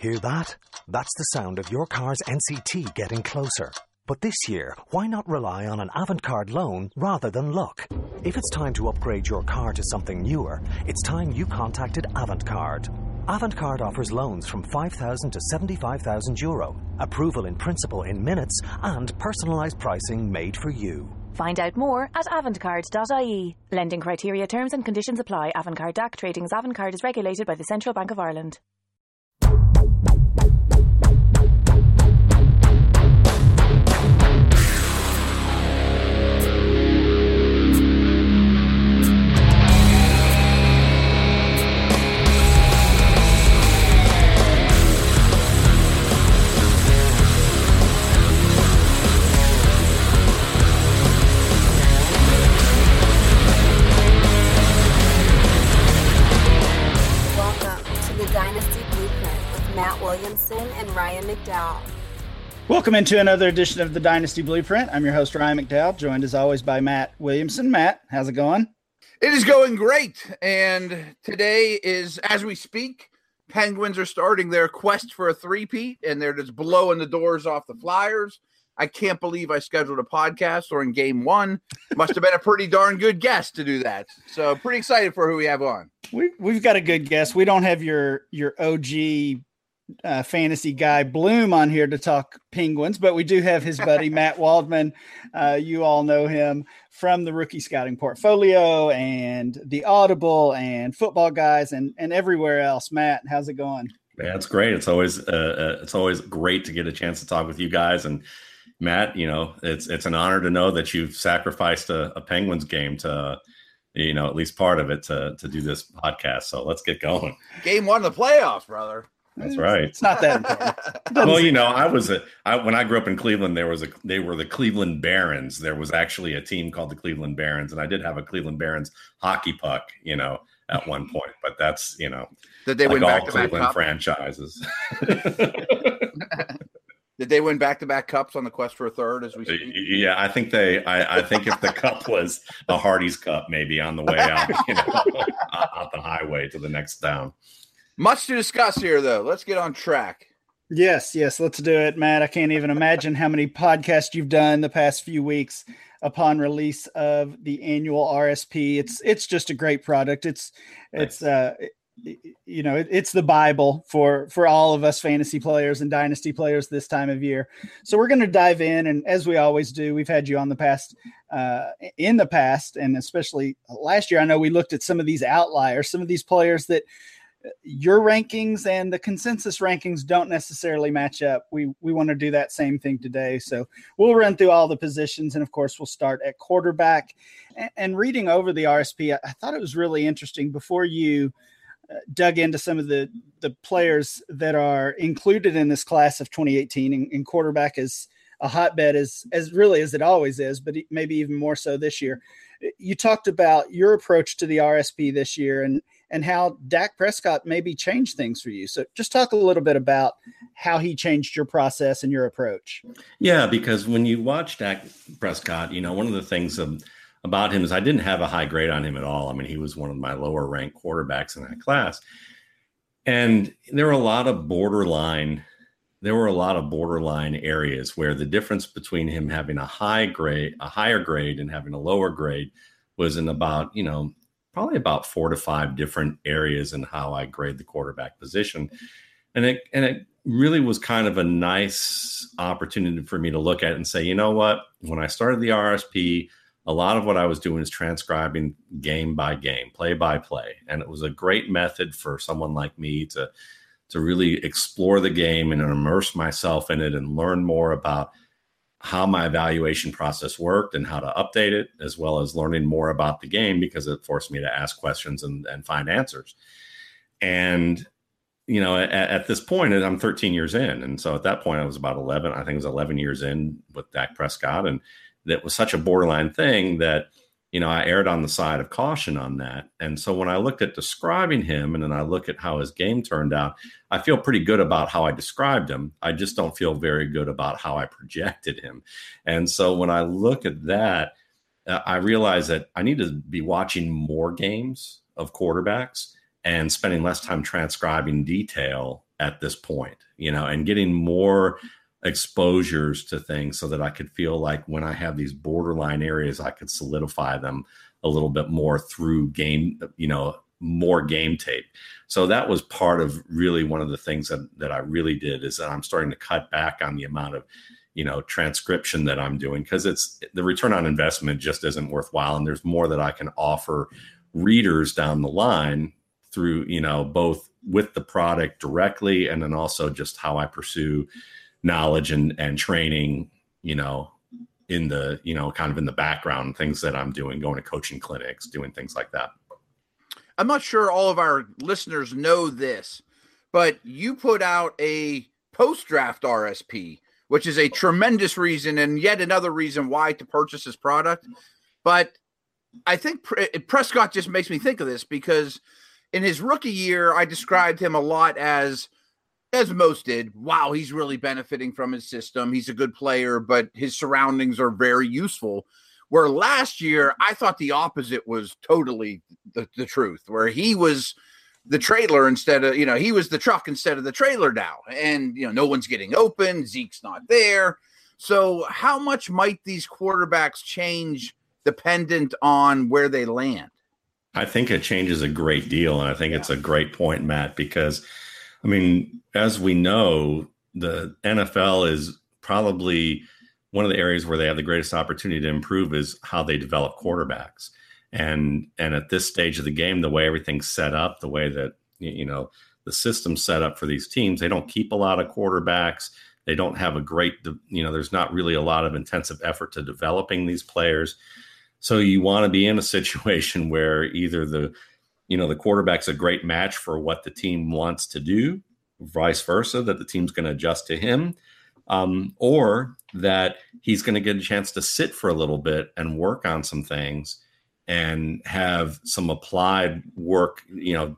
Hear that? That's the sound of your car's NCT getting closer. But this year, why not rely on an Avantcard loan rather than luck? If it's time to upgrade your car to something newer, it's time you contacted Avantcard. Avantcard offers loans from 5,000 to 75,000 euro, approval in principle in minutes, and personalised pricing made for you. Find out more at avantcard.ie. Lending criteria, terms and conditions apply. Avantcard DAC Tradings Avantcard is regulated by the Central Bank of Ireland. Welcome into another edition of the Dynasty Blueprint. I'm your host, Ryan McDowell, joined as always by Matt Williamson. Matt, how's it going? It is going great. And today is, as we speak, Penguins are starting their quest for a three-peat, and they're just blowing the doors off the Flyers. I can't believe I scheduled a podcast during game one. Must have been a pretty darn good guest to do that. So pretty excited for who we have on. We, we've got a good guest. We don't have your your OG uh, fantasy guy Bloom on here to talk Penguins, but we do have his buddy Matt Waldman. Uh, you all know him from the Rookie Scouting Portfolio and the Audible and Football Guys and and everywhere else. Matt, how's it going? Yeah, it's great. It's always uh, uh, it's always great to get a chance to talk with you guys and Matt. You know, it's it's an honor to know that you've sacrificed a, a Penguins game to, you know, at least part of it to to do this podcast. So let's get going. Game one of the playoffs, brother. That's right. It's not that important. Well, you know, I was a I, when I grew up in Cleveland. There was a they were the Cleveland Barons. There was actually a team called the Cleveland Barons, and I did have a Cleveland Barons hockey puck. You know, at one point, but that's you know, Did they like win all back to back Cleveland cups? franchises. Did they win back to back cups on the quest for a third as we speak? Yeah, I think they. I, I think if the cup was a Hardy's cup, maybe on the way out, you know, out the highway to the next town. Much to discuss here, though. Let's get on track. Yes, yes, let's do it, Matt. I can't even imagine how many podcasts you've done the past few weeks upon release of the annual RSP. It's it's just a great product. It's it's uh you know, it, it's the bible for for all of us fantasy players and dynasty players this time of year. So we're going to dive in and as we always do, we've had you on the past uh in the past and especially last year I know we looked at some of these outliers, some of these players that your rankings and the consensus rankings don't necessarily match up. We we want to do that same thing today. So we'll run through all the positions, and of course, we'll start at quarterback. And, and reading over the RSP, I, I thought it was really interesting. Before you uh, dug into some of the the players that are included in this class of 2018, and, and quarterback is a hotbed as as really as it always is, but maybe even more so this year. You talked about your approach to the RSP this year, and and how Dak Prescott maybe changed things for you. So just talk a little bit about how he changed your process and your approach. Yeah, because when you watch Dak Prescott, you know, one of the things um, about him is I didn't have a high grade on him at all. I mean, he was one of my lower ranked quarterbacks in that class. And there were a lot of borderline there were a lot of borderline areas where the difference between him having a high grade, a higher grade and having a lower grade was in about, you know, probably about four to five different areas in how I grade the quarterback position. Mm-hmm. And it and it really was kind of a nice opportunity for me to look at and say, you know what, when I started the RSP, a lot of what I was doing is transcribing game by game, play by play. And it was a great method for someone like me to to really explore the game and immerse myself in it and learn more about how my evaluation process worked and how to update it, as well as learning more about the game because it forced me to ask questions and, and find answers. And, you know, at, at, this point, I'm 13 years in. And so at that point, I was about 11, I think it was 11 years in with Dak Prescott. And that was such a borderline thing that, you know, I erred on the side of caution on that. And so when I looked at describing him and then I look at how his game turned out, I feel pretty good about how I described him. I just don't feel very good about how I projected him. And so when I look at that, uh, I realize that I need to be watching more games of quarterbacks and spending less time transcribing detail at this point, you know, and getting more exposures to things so that I could feel like when I have these borderline areas, I could solidify them a little bit more through game, you know, more game tape. So that was part of really one of the things that, that I really did is that I'm starting to cut back on the amount of, you know, transcription that I'm doing because it's the return on investment just isn't worthwhile. And there's more that I can offer readers down the line through, you know, both with the product directly and then also just how I pursue knowledge and, and training, you know, in the, you know, kind of in the background, things that I'm doing, going to coaching clinics, doing things like that. I'm not sure all of our listeners know this, but you put out a post draft RSP, which is a tremendous reason and yet another reason why to purchase this product. But I think Prescott just makes me think of this because in his rookie year, I described him a lot as, as most did, wow, he's really benefiting from his system. He's a good player, but his surroundings are very useful. Where last year, I thought the opposite was totally the, the truth, where he was the trailer instead of, you know, he was the truck instead of the trailer now. And, you know, no one's getting open. Zeke's not there. So, how much might these quarterbacks change dependent on where they land? I think it changes a great deal. And I think yeah. it's a great point, Matt, because, I mean, as we know, the NFL is probably one of the areas where they have the greatest opportunity to improve is how they develop quarterbacks. And and at this stage of the game, the way everything's set up, the way that you know the system's set up for these teams, they don't keep a lot of quarterbacks. They don't have a great, you know, there's not really a lot of intensive effort to developing these players. So you want to be in a situation where either the, you know, the quarterback's a great match for what the team wants to do, vice versa, that the team's going to adjust to him, um, or that he's going to get a chance to sit for a little bit and work on some things and have some applied work, you know,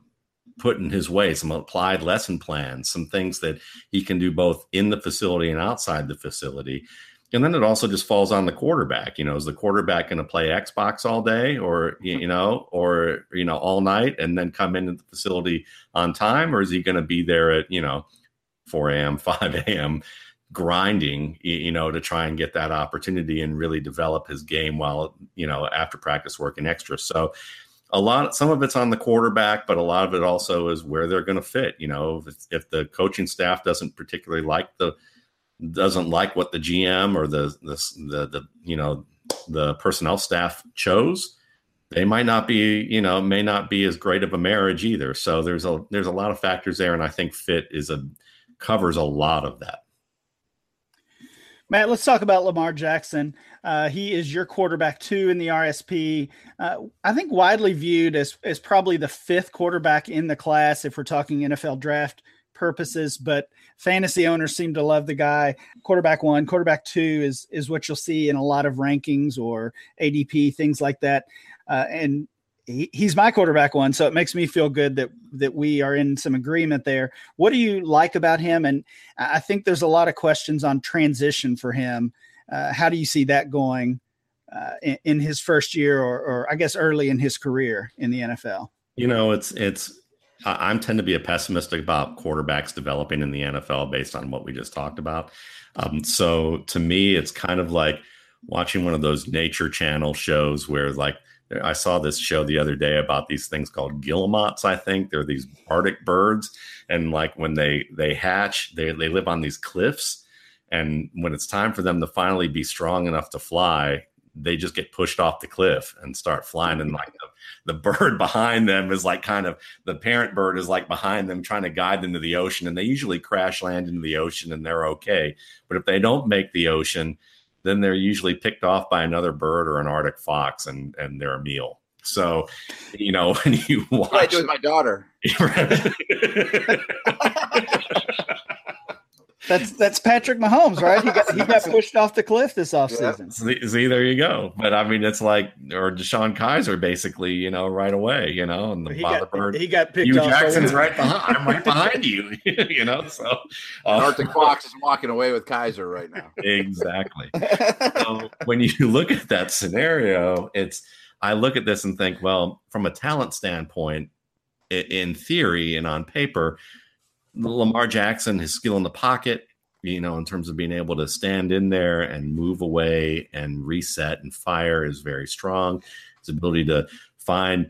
put in his way, some applied lesson plans, some things that he can do both in the facility and outside the facility. And then it also just falls on the quarterback. You know, is the quarterback going to play Xbox all day or, mm-hmm. you know, or, you know, all night and then come into the facility on time? Or is he going to be there at, you know, 4 a.m., 5 a.m., grinding, you know, to try and get that opportunity and really develop his game while, you know, after practice working extra. So a lot, some of it's on the quarterback, but a lot of it also is where they're going to fit. You know, if, if the coaching staff doesn't particularly like the, doesn't like what the GM or the, the, the, the you know, the personnel staff chose, they might not be, you know, may not be as great of a marriage either. So there's a, there's a lot of factors there. And I think fit is a, covers a lot of that. Matt, let's talk about Lamar Jackson. Uh, he is your quarterback two in the RSP. Uh, I think widely viewed as as probably the fifth quarterback in the class if we're talking NFL draft purposes. But fantasy owners seem to love the guy. Quarterback one, quarterback two is is what you'll see in a lot of rankings or ADP things like that. Uh, and he, he's my quarterback one, so it makes me feel good that that we are in some agreement there. What do you like about him? And I think there's a lot of questions on transition for him. Uh, how do you see that going uh, in, in, his first year, or, or I guess early in his career in the NFL? You know, it's it's I am tend to be a pessimistic about quarterbacks developing in the NFL based on what we just talked about. Um, so to me, it's kind of like watching one of those nature channel shows where like I saw this show the other day about these things called guillemots. I think they're these Arctic birds, and like when they they hatch, they they live on these cliffs, and when it's time for them to finally be strong enough to fly, they just get pushed off the cliff and start flying. And like the, the bird behind them is like kind of the parent bird is like behind them, trying to guide them to the ocean, and they usually crash land into the ocean and they're okay. But if they don't make the ocean, then they're usually picked off by another bird or an Arctic fox and and they're a meal. So, you know, when you watch, I do with my daughter. That's that's Patrick Mahomes, right? He got he got pushed off the cliff this offseason. Yeah. See, there you go. But I mean, it's like or DeShone Kizer, basically, you know, right away, you know, and the he father bird. He got picked Hue. Jackson's right behind. I'm right behind you, you know. So uh, Arctic Fox is walking away with Kizer right now. Exactly. so when you look at that scenario, it's I look at this and think, well, from a talent standpoint, in theory and on paper Lamar Jackson, his skill in the pocket, you know, in terms of being able to stand in there and move away and reset and fire is very strong. His ability to find,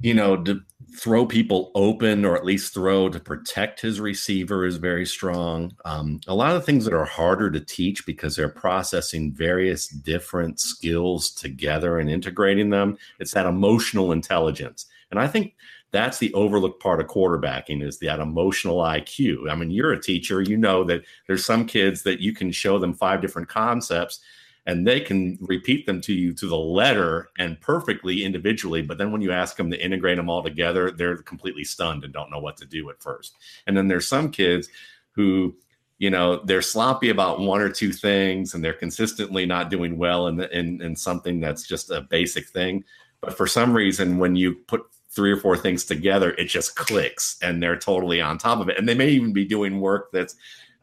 you know, to throw people open or at least throw to protect his receiver is very strong. Um, a lot of things that are harder to teach because they're processing various different skills together and integrating them. It's that emotional intelligence. And I think that's the overlooked part of quarterbacking is that emotional IQ. I mean, you're a teacher, you know that there's some kids that you can show them five different concepts and they can repeat them to you to the letter and perfectly individually. But then when you ask them to integrate them all together, they're completely stunned and don't know what to do at first. And then there's some kids who, you know, they're sloppy about one or two things and they're consistently not doing well in, the, in, in something that's just a basic thing. But for some reason, when you put three or four things together, it just clicks and they're totally on top of it. And they may even be doing work that's,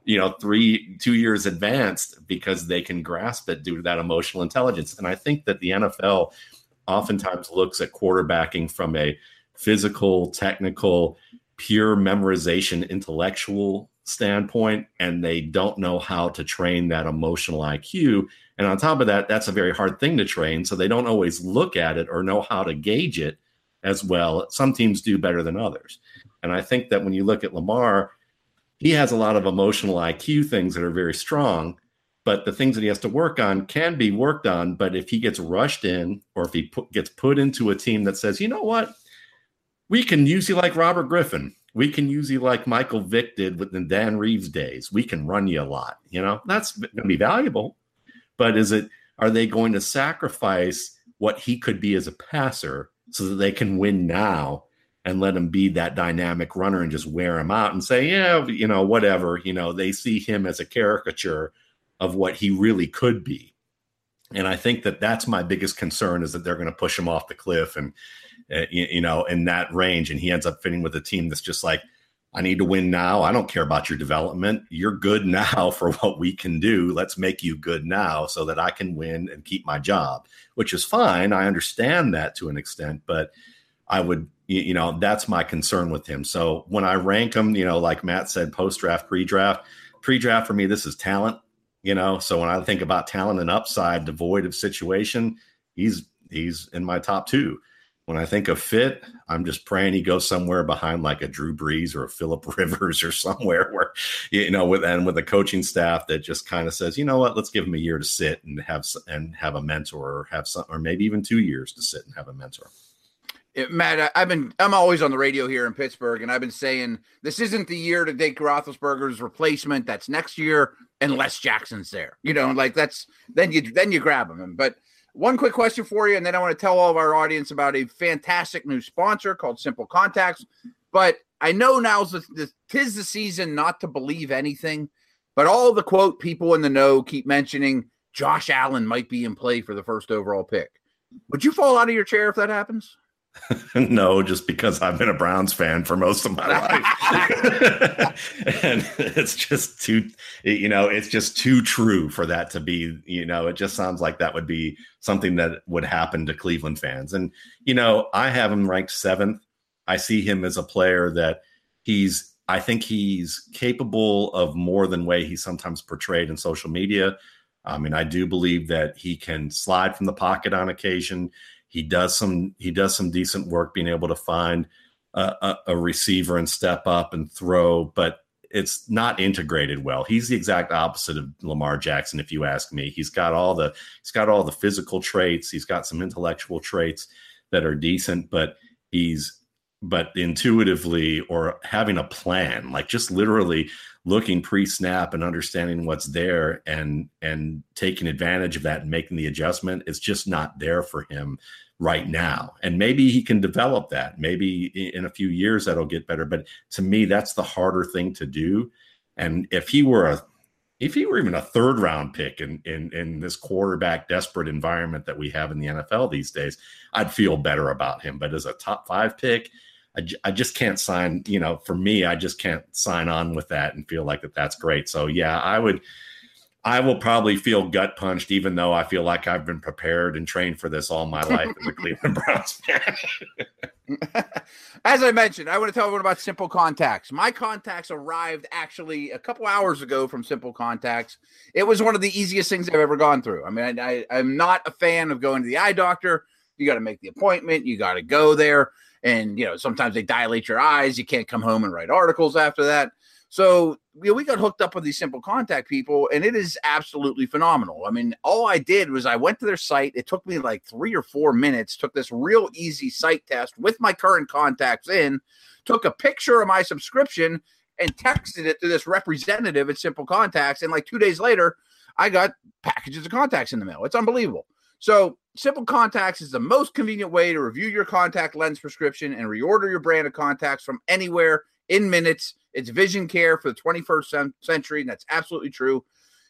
you know, three, two years advanced because they can grasp it due to that emotional intelligence. And I think that the NFL oftentimes looks at quarterbacking from a physical, technical, pure memorization, intellectual standpoint, and they don't know how to train that emotional IQ. And on top of that, that's a very hard thing to train. So they don't always look at it or know how to gauge it as well. Some teams do better than others. And I think that when you look at Lamar, he has a lot of emotional IQ things that are very strong, but the things that he has to work on can be worked on. But if he gets rushed in or if he put, gets put into a team that says, you know what, we can use you like Robert Griffin. We can use you like Michael Vick did with the Dan Reeves days. We can run you a lot. You know, that's going to be valuable. But is it, are they going to sacrifice what he could be as a passer so that they can win now and let him be that dynamic runner and just wear him out and say, yeah, you know, whatever. You know, they see him as a caricature of what he really could be. And I think that that's my biggest concern is that they're going to push him off the cliff and, uh, you, you know, in that range. And he ends up fitting with a team that's just like, I need to win now. I don't care about your development. You're good now for what we can do. Let's make you good now so that I can win and keep my job, which is fine. I understand that to an extent, but I would, you know, that's my concern with him. So when I rank him, you know, like Matt said, post draft, pre draft, pre draft for me, this is talent, you know. So when I think about talent and upside devoid of situation, he's he's in my top two when I think of fit, I'm just praying he goes somewhere behind like a Drew Brees or a Philip Rivers or somewhere where, you know, with and with a coaching staff that just kind of says, you know what, let's give him a year to sit and have and have a mentor or have some, or maybe even two years to sit and have a mentor. It, Matt, I've been I'm always on the radio here in Pittsburgh, and I've been saying this isn't the year to take Roethlisberger's replacement. That's next year, unless Jackson's there. You know, like that's then you then you grab him. But one quick question for you, and then I want to tell all of our audience about a fantastic new sponsor called Simple Contacts. But I know now's the, the tis the season not to believe anything, but all the quote people in the know keep mentioning Josh Allen might be in play for the first overall pick. Would you fall out of your chair if that happens? no, just because I've been a Browns fan for most of my life. and it's just too, you know, it's just too true for that to be, you know, it just sounds like that would be something that would happen to Cleveland fans. And, you know, I have him ranked seventh. I see him as a player that he's, I think he's capable of more than way he's sometimes portrayed in social media. I mean, I do believe that he can slide from the pocket on occasion. He does some he does some decent work being able to find a, a, a receiver and step up and throw, but it's not integrated well. He's the exact opposite of Lamar Jackson, if you ask me. He's got all the he's got all the physical traits. He's got some intellectual traits that are decent, but he's but intuitively or having a plan, like just literally looking pre-snap and understanding what's there and and taking advantage of that and making the adjustment it's just not there for him right now. And maybe he can develop that. Maybe in a few years that'll get better. But to me that's the harder thing to do. And if he were a if he were even a third round pick in, in in this quarterback desperate environment that we have in the NFL these days, I'd feel better about him. But as a top five pick, I, I just can't sign, you know, for me, I just can't sign on with that and feel like that that's great. So yeah, I would, I will probably feel gut punched, even though I feel like I've been prepared and trained for this all my life as a Cleveland Browns fan. As I mentioned, I want to tell everyone about Simple Contacts. My contacts arrived actually a couple hours ago from Simple Contacts. It was one of the easiest things I've ever gone through. I mean, I, am not a fan of going to the eye doctor. You got to make the appointment, you got to go there. And, you know, sometimes they dilate your eyes. You can't come home and write articles after that. So you know, we got hooked up with these simple contact people, and it is absolutely phenomenal. I mean, all I did was I went to their site. It took me like three or four minutes, took this real easy site test with my current contacts in, took a picture of my subscription, and texted it to this representative at Simple Contacts. And like two days later, I got packages of contacts in the mail. It's unbelievable. So, Simple Contacts is the most convenient way to review your contact lens prescription and reorder your brand of contacts from anywhere in minutes. It's vision care for the 21st century, and that's absolutely true.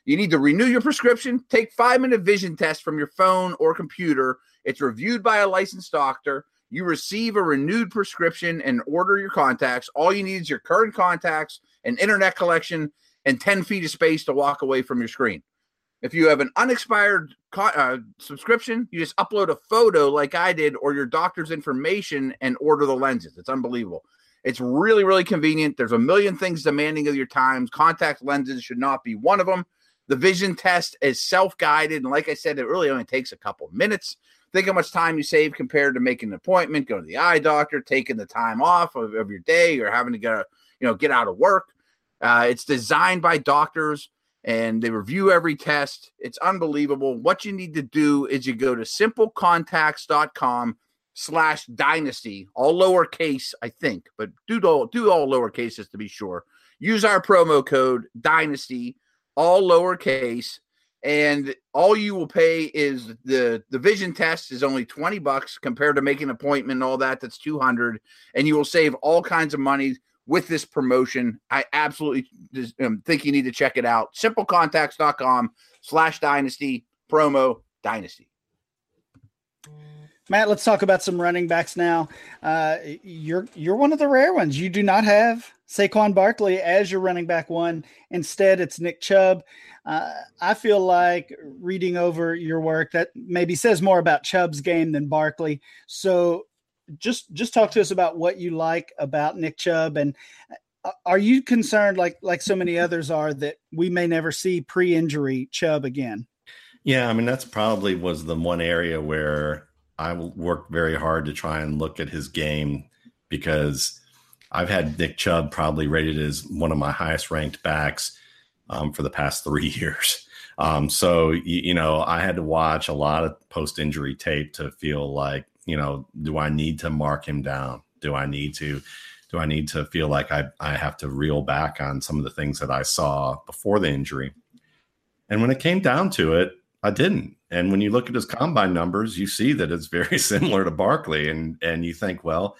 You need to renew your prescription. Take five minute vision test from your phone or computer. It's reviewed by a licensed doctor. You receive a renewed prescription and order your contacts. All you need is your current contacts, an internet collection, and 10 feet of space to walk away from your screen. If you have an unexpired co- uh, subscription, you just upload a photo like I did or your doctor's information and order the lenses. It's unbelievable. It's really, really convenient. There's a million things demanding of your time. Contact lenses should not be one of them. The vision test is self guided. And like I said, it really only takes a couple minutes. Think how much time you save compared to making an appointment, going to the eye doctor, taking the time off of, of your day, or having to get, you know, get out of work. Uh, it's designed by doctors and they review every test. It's unbelievable. What you need to do is you go to simplecontacts.com slash dynasty, all lowercase, I think, but do all do all lowercases to be sure. Use our promo code dynasty, all lowercase, and all you will pay is the the vision test is only 20 bucks compared to making an appointment and all that that's 200 and you will save all kinds of money with this promotion i absolutely um, think you need to check it out simplecontacts.com slash dynasty promo dynasty Matt, let's talk about some running backs now. Uh, you're you're one of the rare ones. You do not have Saquon Barkley as your running back one. Instead, it's Nick Chubb. Uh, I feel like reading over your work that maybe says more about Chubb's game than Barkley. So, just just talk to us about what you like about Nick Chubb, and uh, are you concerned, like like so many others are, that we may never see pre-injury Chubb again? Yeah, I mean that's probably was the one area where I worked very hard to try and look at his game because I've had Nick Chubb probably rated as one of my highest ranked backs um, for the past three years. Um, so you, you, know, I had to watch a lot of post injury tape to feel like, you know, do I need to mark him down? Do I need to? Do I need to feel like I, I have to reel back on some of the things that I saw before the injury? And when it came down to it, I didn't. And when you look at his combine numbers, you see that it's very similar to Barkley, and and you think, well,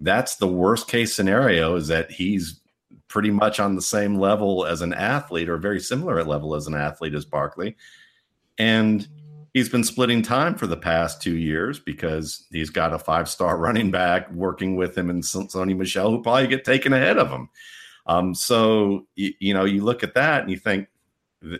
that's the worst case scenario is that he's pretty much on the same level as an athlete, or very similar level as an athlete as Barkley, and he's been splitting time for the past two years because he's got a five star running back working with him and Sony Michel, who probably get taken ahead of him. Um, so you, you know, you look at that and you think,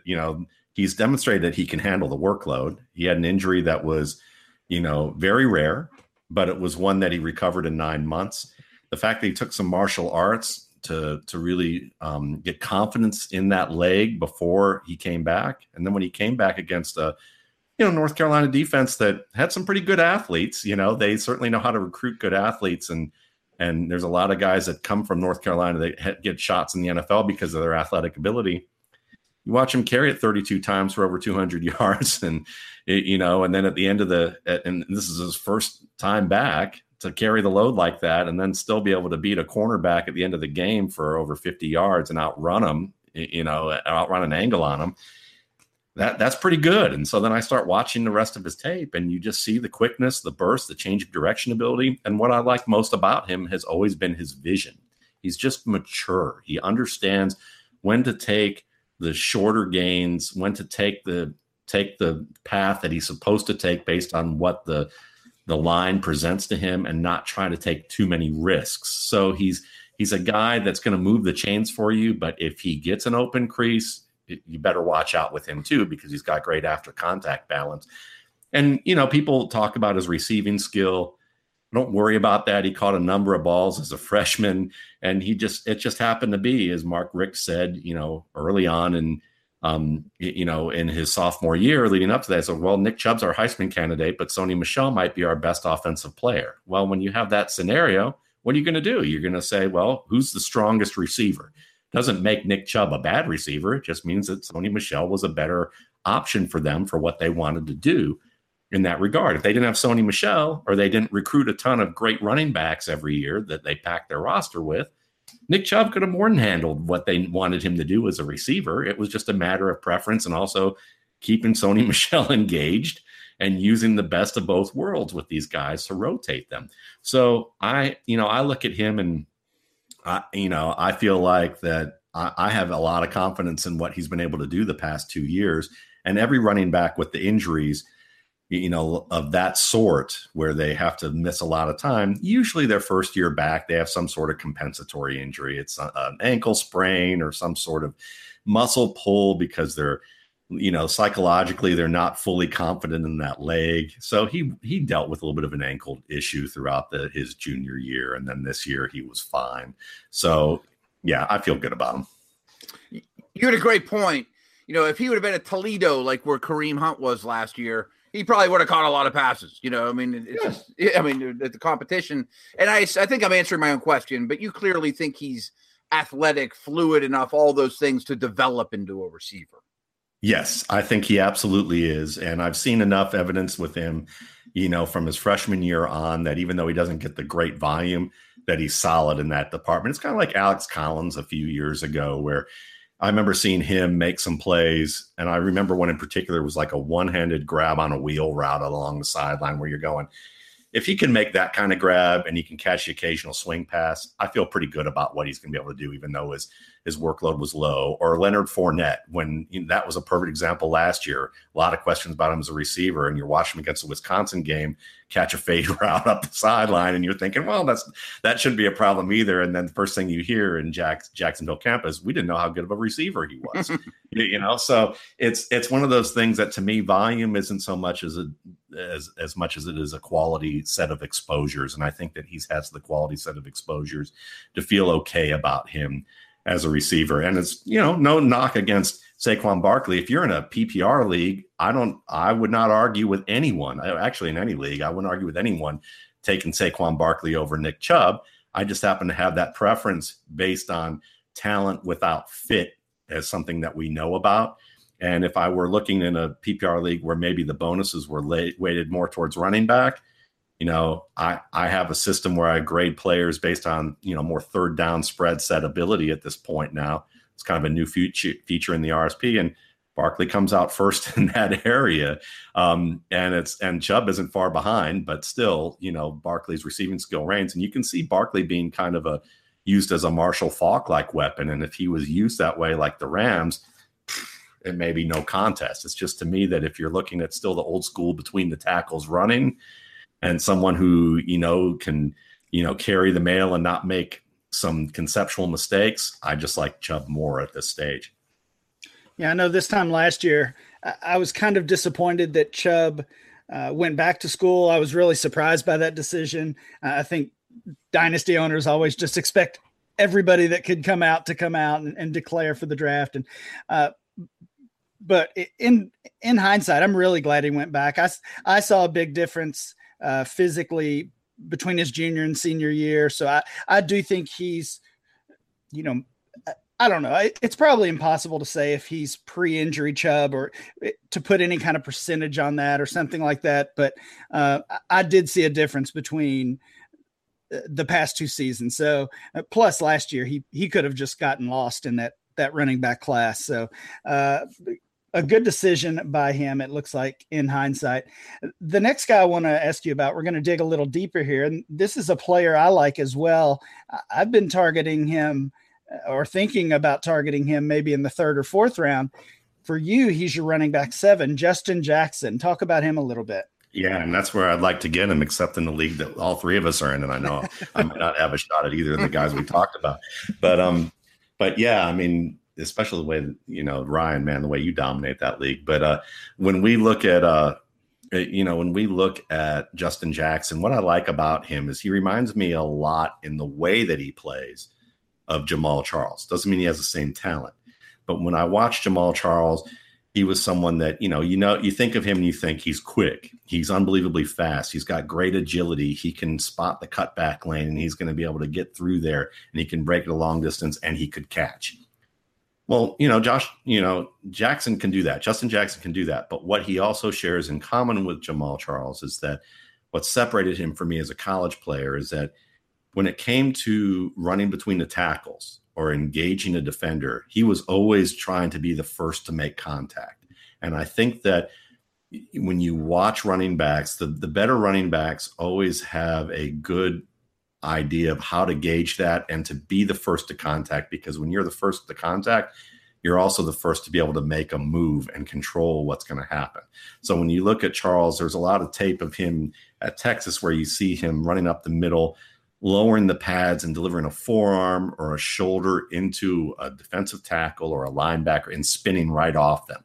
you know he's demonstrated that he can handle the workload. He had an injury that was, you know, very rare, but it was one that he recovered in nine months. The fact that he took some martial arts to to really um, get confidence in that leg before he came back, and then when he came back against a you know North Carolina defense that had some pretty good athletes, you know, they certainly know how to recruit good athletes and. And there's a lot of guys that come from North Carolina that get shots in the NFL because of their athletic ability you watch him carry it 32 times for over 200 yards and you know and then at the end of the and this is his first time back to carry the load like that and then still be able to beat a cornerback at the end of the game for over 50 yards and outrun him you know outrun an angle on him that that's pretty good. And so then i start watching the rest of his tape and you just see the quickness the burst the change of direction ability. And what i like most about him has always been his vision. He's just mature. He understands when to take the shorter gains, when to take the take the path that he's supposed to take based on what the the line presents to him and not try to take too many risks. So he's he's a guy that's going to move the chains for you, but if he gets an open crease, you better watch out with him too because he's got great after contact balance. And you know, people talk about his receiving skill. Don't worry about that. He caught a number of balls as a freshman, and he just it just happened to be, as Mark Richt said, you know, early on and um, you know, in his sophomore year leading up to that, so well, Nick Chubb's our Heisman candidate, but Sony Michel might be our best offensive player. Well, when you have that scenario, what are you going to do? You're going to say, well, who's the strongest receiver? Doesn't make Nick Chubb a bad receiver. It just means that Sony Michel was a better option for them for what they wanted to do in that regard. If they didn't have Sony Michel or they didn't recruit a ton of great running backs every year that they packed their roster with, Nick Chubb could have more than handled what they wanted him to do as a receiver. It was just a matter of preference and also keeping Sony Michel engaged and using the best of both worlds with these guys to rotate them. So I, you know, I look at him and I, you know, I feel like that I, I have a lot of confidence in what he's been able to do the past two years. And every running back with the injuries, you know, of that sort where they have to miss a lot of time, usually their first year back, they have some sort of compensatory injury. It's uh, an ankle sprain or some sort of muscle pull because they're, you know, psychologically they're not fully confident in that leg. So he he dealt with a little bit of an ankle issue throughout the his junior year, and then this year he was fine. So yeah, I feel good about him. You had a great point. You know, if he would have been at Toledo like where Kareem Hunt was last year, he probably would have caught a lot of passes. You know, I mean, it's yeah. just, I mean, the, the competition, and I, I think I'm answering my own question, but you clearly think he's athletic, fluid enough, all those things to develop into a receiver. Yes, I think he absolutely is, and I've seen enough evidence with him, you know, from his freshman year on that even though he doesn't get the great volume, that he's solid in that department. It's kind of like Alex Collins a few years ago, where I remember seeing him make some plays, and I remember one in particular was like a one-handed grab on a wheel route along the sideline where you're going. If he can make that kind of grab and he can catch the occasional swing pass, I feel pretty good about what he's going to be able to do, even though his his workload was low. Or Leonard Fournette, when you know, that was a perfect example last year. A lot of questions about him as a receiver, and you're watching him against the Wisconsin game catch a fade route up the sideline, and you're thinking, well, that's that shouldn't be a problem either. And then the first thing you hear in Jack, Jacksonville campus, we didn't know how good of a receiver he was. you know, so it's it's one of those things that to me, volume isn't so much as a as as much as it is a quality set of exposures, and I think that he's has the quality set of exposures to feel okay about him as a receiver. And it's, you know, no knock against Saquon Barkley. If you're in a PPR league, I don't, I would not argue with anyone. Uh, actually, in any league, I wouldn't argue with anyone taking Saquon Barkley over Nick Chubb. I just happen to have that preference based on talent without fit as something that we know about. And if I were looking in a PPR league where maybe the bonuses were late, weighted more towards running back, you know, I I have a system where I grade players based on you know more third down spread set ability at this point now. It's kind of a new feature feature in the RSP, and Barkley comes out first in that area, um, and it's and Chubb isn't far behind, but still, you know, Barkley's receiving skill reigns, and you can see Barkley being kind of a used as a Marshall Faulk like weapon, and if he was used that way, like the Rams. It may be no contest. It's just to me that if you're looking at still the old school between the tackles running, and someone who you know can you know carry the mail and not make some conceptual mistakes. I just like Chubb more at this stage. Yeah, I know this time last year, I was kind of disappointed that Chubb uh, went back to school. I was really surprised by that decision. Uh, I think dynasty owners always just expect everybody that could come out to come out and, and declare for the draft. And, uh, but in in hindsight, I'm really glad he went back. I I saw a big difference uh, physically between his junior and senior year. So I, I do think he's, you know, I don't know. It's probably impossible to say if he's pre-injury Chubb or to put any kind of percentage on that or something like that. But uh, I did see a difference between uh, the past two seasons. So uh, plus last year he he could have just gotten lost in that that running back class. So uh, a good decision by him, it looks like in hindsight. The next guy I want to ask you about, we're going to dig a little deeper here. And this is a player I like as well. I've been targeting him uh, or thinking about targeting him maybe in the third or fourth round. For you, he's your running back seven, Justin Jackson. Talk about him a little bit. Yeah, and that's where I'd like to get him, except in the league that all three of us are in. And I know I might not have a shot at either of the guys we talked about. But um, but yeah, I mean, especially the way you know Ryan, man, the way you dominate that league. But uh, when we look at uh, you know, when we look at Justin Jackson, what I like about him is he reminds me a lot in the way that he plays of Jamaal Charles. Doesn't mean he has the same talent, but when I watch Jamaal Charles, he was someone that you know, you know, you think of him and you think he's quick, he's unbelievably fast, he's got great agility, he can spot the cutback lane, and he's going to be able to get through there, and he can break it a long distance, and he could catch. Well, you know, Josh, you know, Jackson can do that. Justin Jackson can do that. But what he also shares in common with Jamaal Charles is that what separated him from me as a college player is that when it came to running between the tackles or engaging a defender, he was always trying to be the first to make contact. And I think that when you watch running backs, the, the better running backs always have a good idea of how to gauge that and to be the first to contact because when you're the first to contact you're also the first to be able to make a move and control what's going to happen. So when you look at charles there's a lot of tape of him at texas where you see him running up the middle lowering the pads and delivering a forearm or a shoulder into a defensive tackle or a linebacker and spinning right off them.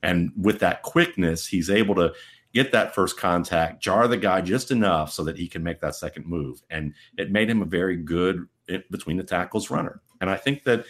And with that quickness he's able to get that first contact, jar the guy just enough so that he can make that second move. And it made him a very good eh, between the tackles runner. And I think that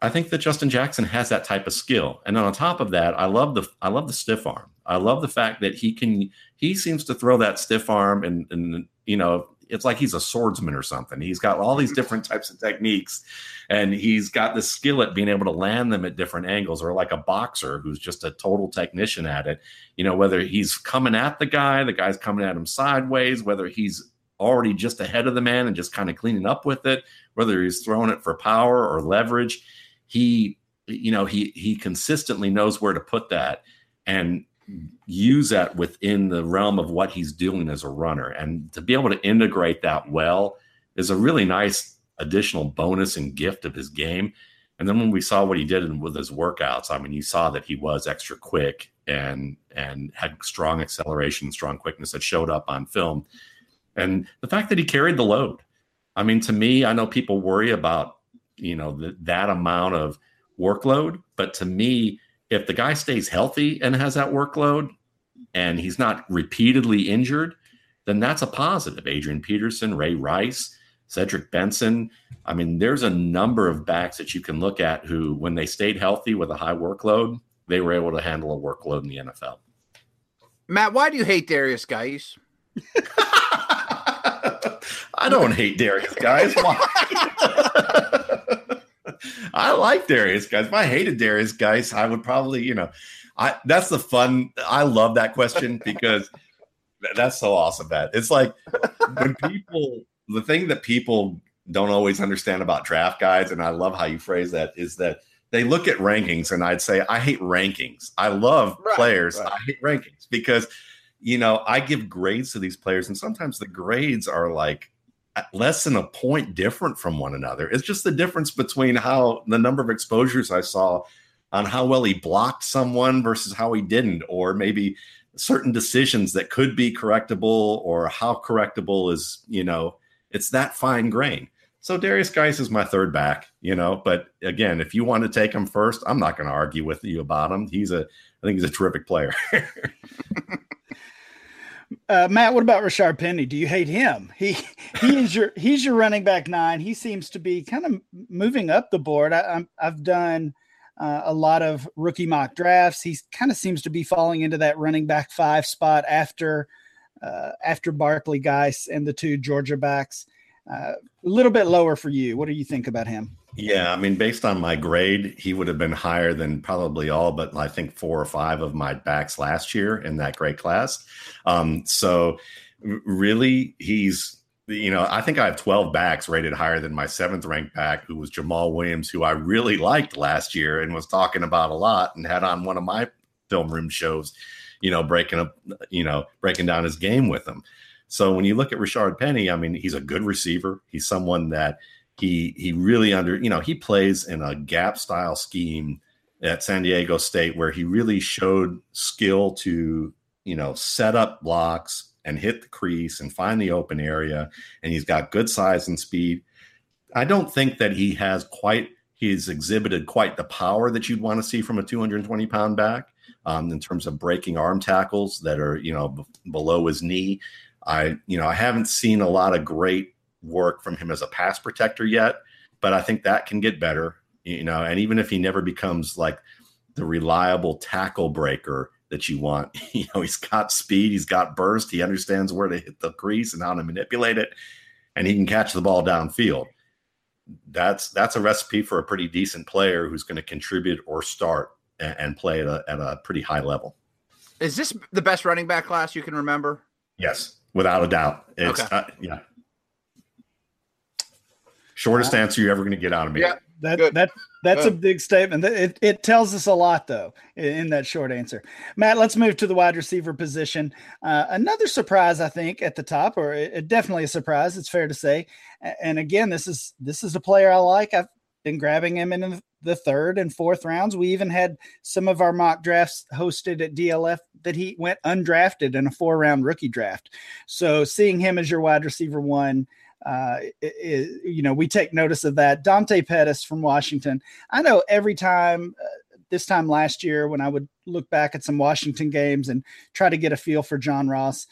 I think that Justin Jackson has that type of skill. And then on top of that, I love the I love the stiff arm. I love the fact that he can he seems to throw that stiff arm and and you know it's like he's a swordsman or something. He's got all these different types of techniques, and he's got the skill at being able to land them at different angles, or like a boxer who's just a total technician at it. You know, whether he's coming at the guy, the guy's coming at him sideways, whether he's already just ahead of the man and just kind of cleaning up with it, whether he's throwing it for power or leverage, he, you know, he he consistently knows where to put that. And use that within the realm of what he's doing as a runner. And to be able to integrate that well is a really nice additional bonus and gift of his game. And then when we saw what he did with his workouts, I mean, you saw that he was extra quick and and had strong acceleration, strong quickness that showed up on film. And the fact that he carried the load. I mean, to me, I know people worry about, you know, the, that amount of workload, but to me, if the guy stays healthy and has that workload and he's not repeatedly injured, then that's a positive. Adrian Peterson, Ray Rice, Cedric Benson. I mean, there's a number of backs that you can look at who, when they stayed healthy with a high workload, they were able to handle a workload in the NFL. Matt, why do you hate Darius Guice? I don't hate Darius Guice. Why? I like Darius Guice. If I hated Darius Guice, I would probably, you know, I that's the fun. I love that question because that's so awesome. That it's like when people, the thing that people don't always understand about draft guides, and I love how you phrase that, is that they look at rankings, and I'd say I hate rankings. I love right, players. Right. I hate rankings because you know I give grades to these players, and sometimes the grades are like less than a point different from one another. It's just the difference between how the number of exposures I saw on how well he blocked someone versus how he didn't, or maybe certain decisions that could be correctable or how correctable is, you know, it's that fine grain. So Darius Guice is my third back, you know, but again, if you want to take him first, I'm not going to argue with you about him. He's a, I think he's a terrific player. Uh, Matt, what about Rashaad Penny? Do you hate him? He he is your he's your running back nine. He seems to be kind of moving up the board. I, have done uh, a lot of rookie mock drafts. He kind of seems to be falling into that running back five spot after uh, after Barkley Guice and the two Georgia backs. Uh, a little bit lower for you. What do you think about him? Yeah, I mean, based on my grade, he would have been higher than probably all but I think four or five of my backs last year in that grade class. Um, so really, he's you know, I think I have 12 backs rated higher than my seventh ranked back, who was Jamaal Williams, who I really liked last year and was talking about a lot and had on one of my film room shows, you know, breaking up, you know, breaking down his game with him. So when you look at Rashaad Penny, I mean, he's a good receiver. He's someone that he he really under you know he plays in a gap style scheme at San Diego State where he really showed skill to you know set up blocks and hit the crease and find the open area and he's got good size and speed. I don't think that he has quite He's exhibited quite the power that you'd want to see from a 220 pound back um, in terms of breaking arm tackles that are you know b- below his knee. I you know I haven't seen a lot of great work from him as a pass protector yet, but I think that can get better. You know, and even if he never becomes like the reliable tackle breaker that you want, you know, he's got speed, he's got burst, he understands where to hit the crease and how to manipulate it, and he can catch the ball downfield. That's that's a recipe for a pretty decent player who's going to contribute or start and, and play at a, at a pretty high level. Is this the best running back class you can remember? Yes, without a doubt. It's Okay. uh, yeah. Shortest answer you're ever going to get out of me. Yeah. That Good. that that's a big statement. It it tells us a lot though in, in that short answer. Matt, let's move to the wide receiver position. Uh, another surprise, I think, at the top, or it, definitely a surprise. It's fair to say. And again, this is this is a player I like. I've been grabbing him in the third and fourth rounds. We even had some of our mock drafts hosted at DLF that he went undrafted in a four round rookie draft. So seeing him as your wide receiver one uh, i- i- you know, we take notice of that. Dante Pettis from Washington. I know every time, uh, this time last year, when I would look back at some Washington games and try to get a feel for John Ross,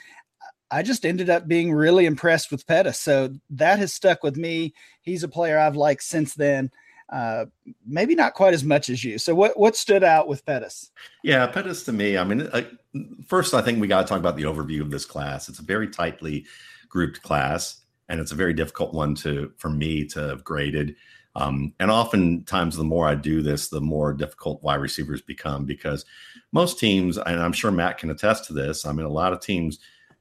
I just ended up being really impressed with Pettis. So that has stuck with me. He's a player I've liked since then. Uh, maybe not quite as much as you. So what what stood out with Pettis? Yeah, Pettis to me, I mean, I, first, I think we got to talk about the overview of this class. It's a very tightly grouped class, and it's a very difficult one to for me to have graded. Um, and oftentimes, the more I do this, the more difficult wide receivers become because most teams, and I'm sure Matt can attest to this. I mean, a lot of teams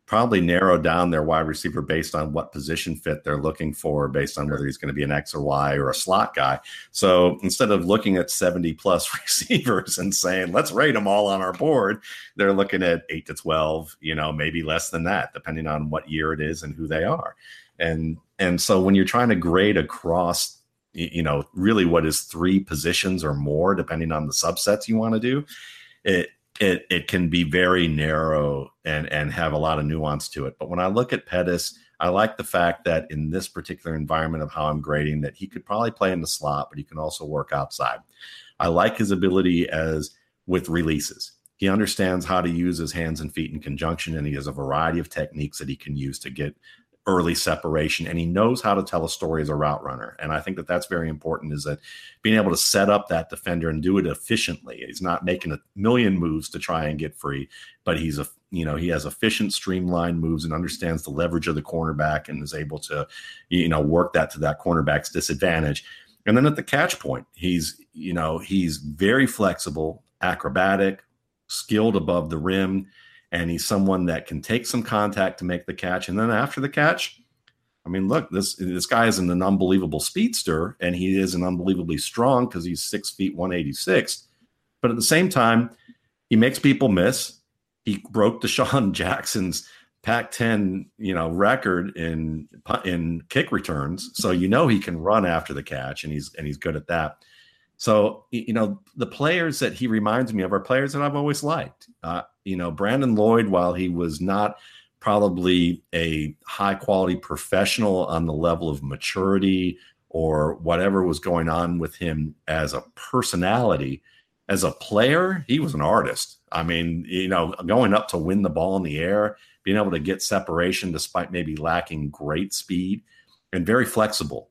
probably narrow down their wide receiver based on what position fit they're looking for, based on whether he's going to be an X or Y or a slot guy. So instead of looking at 70 plus receivers and saying, let's rate them all on our board, they're looking at eight to 12, you know, maybe less than that, depending on what year it is and who they are. And, and so when you're trying to grade across, you know, really what is three positions or more, depending on the subsets you want to do, it, it, it can be very narrow and, and have a lot of nuance to it. But when I look at Pettis, I like the fact that in this particular environment of how I'm grading, that he could probably play in the slot, but he can also work outside. I like his ability as with releases. He understands how to use his hands and feet in conjunction, and he has a variety of techniques that he can use to get early separation. And he knows how to tell a story as a route runner. And I think that that's very important. Is that being able to set up that defender and do it efficiently? He's not making a million moves to try and get free, but he's a you know he has efficient streamlined moves and understands the leverage of the cornerback and is able to you know work that to that cornerback's disadvantage and then at the catch point he's you know he's very flexible acrobatic skilled above the rim and he's someone that can take some contact to make the catch and then after the catch i mean look this this guy is an unbelievable speedster and he is an unbelievably strong because he's six feet 186 but at the same time he makes people miss he broke DeSean Jackson's Pac-10, you know, record in in kick returns. So you know he can run after the catch, and he's and he's good at that. So you know the players that he reminds me of are players that I've always liked. Uh, you know, Brandon Lloyd, while he was not probably a high quality professional on the level of maturity or whatever was going on with him as a personality, as a player, he was an artist. I mean, you know, going up to win the ball in the air, being able to get separation despite maybe lacking great speed and very flexible.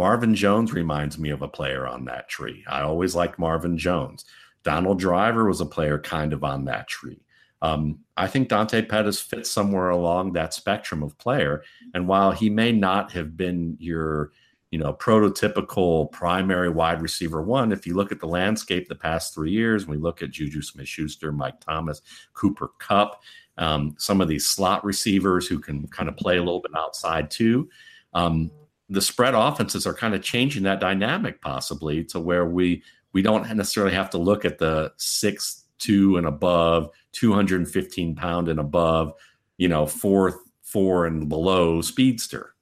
Marvin Jones reminds me of a player on that tree. I always liked Marvin Jones. Donald Driver was a player kind of on that tree. Um, I think Dante Pettis fits somewhere along that spectrum of player. And while he may not have been your you know, prototypical primary wide receiver one. If you look at the landscape the past three years, we look at Juju Smith Schuster, Mike Thomas, Cooper Kupp, um, some of these slot receivers who can kind of play a little bit outside too. Um, the spread offenses are kind of changing that dynamic possibly to where we we don't necessarily have to look at the six two and above, 215 pound and above, you know, four four and below speedster.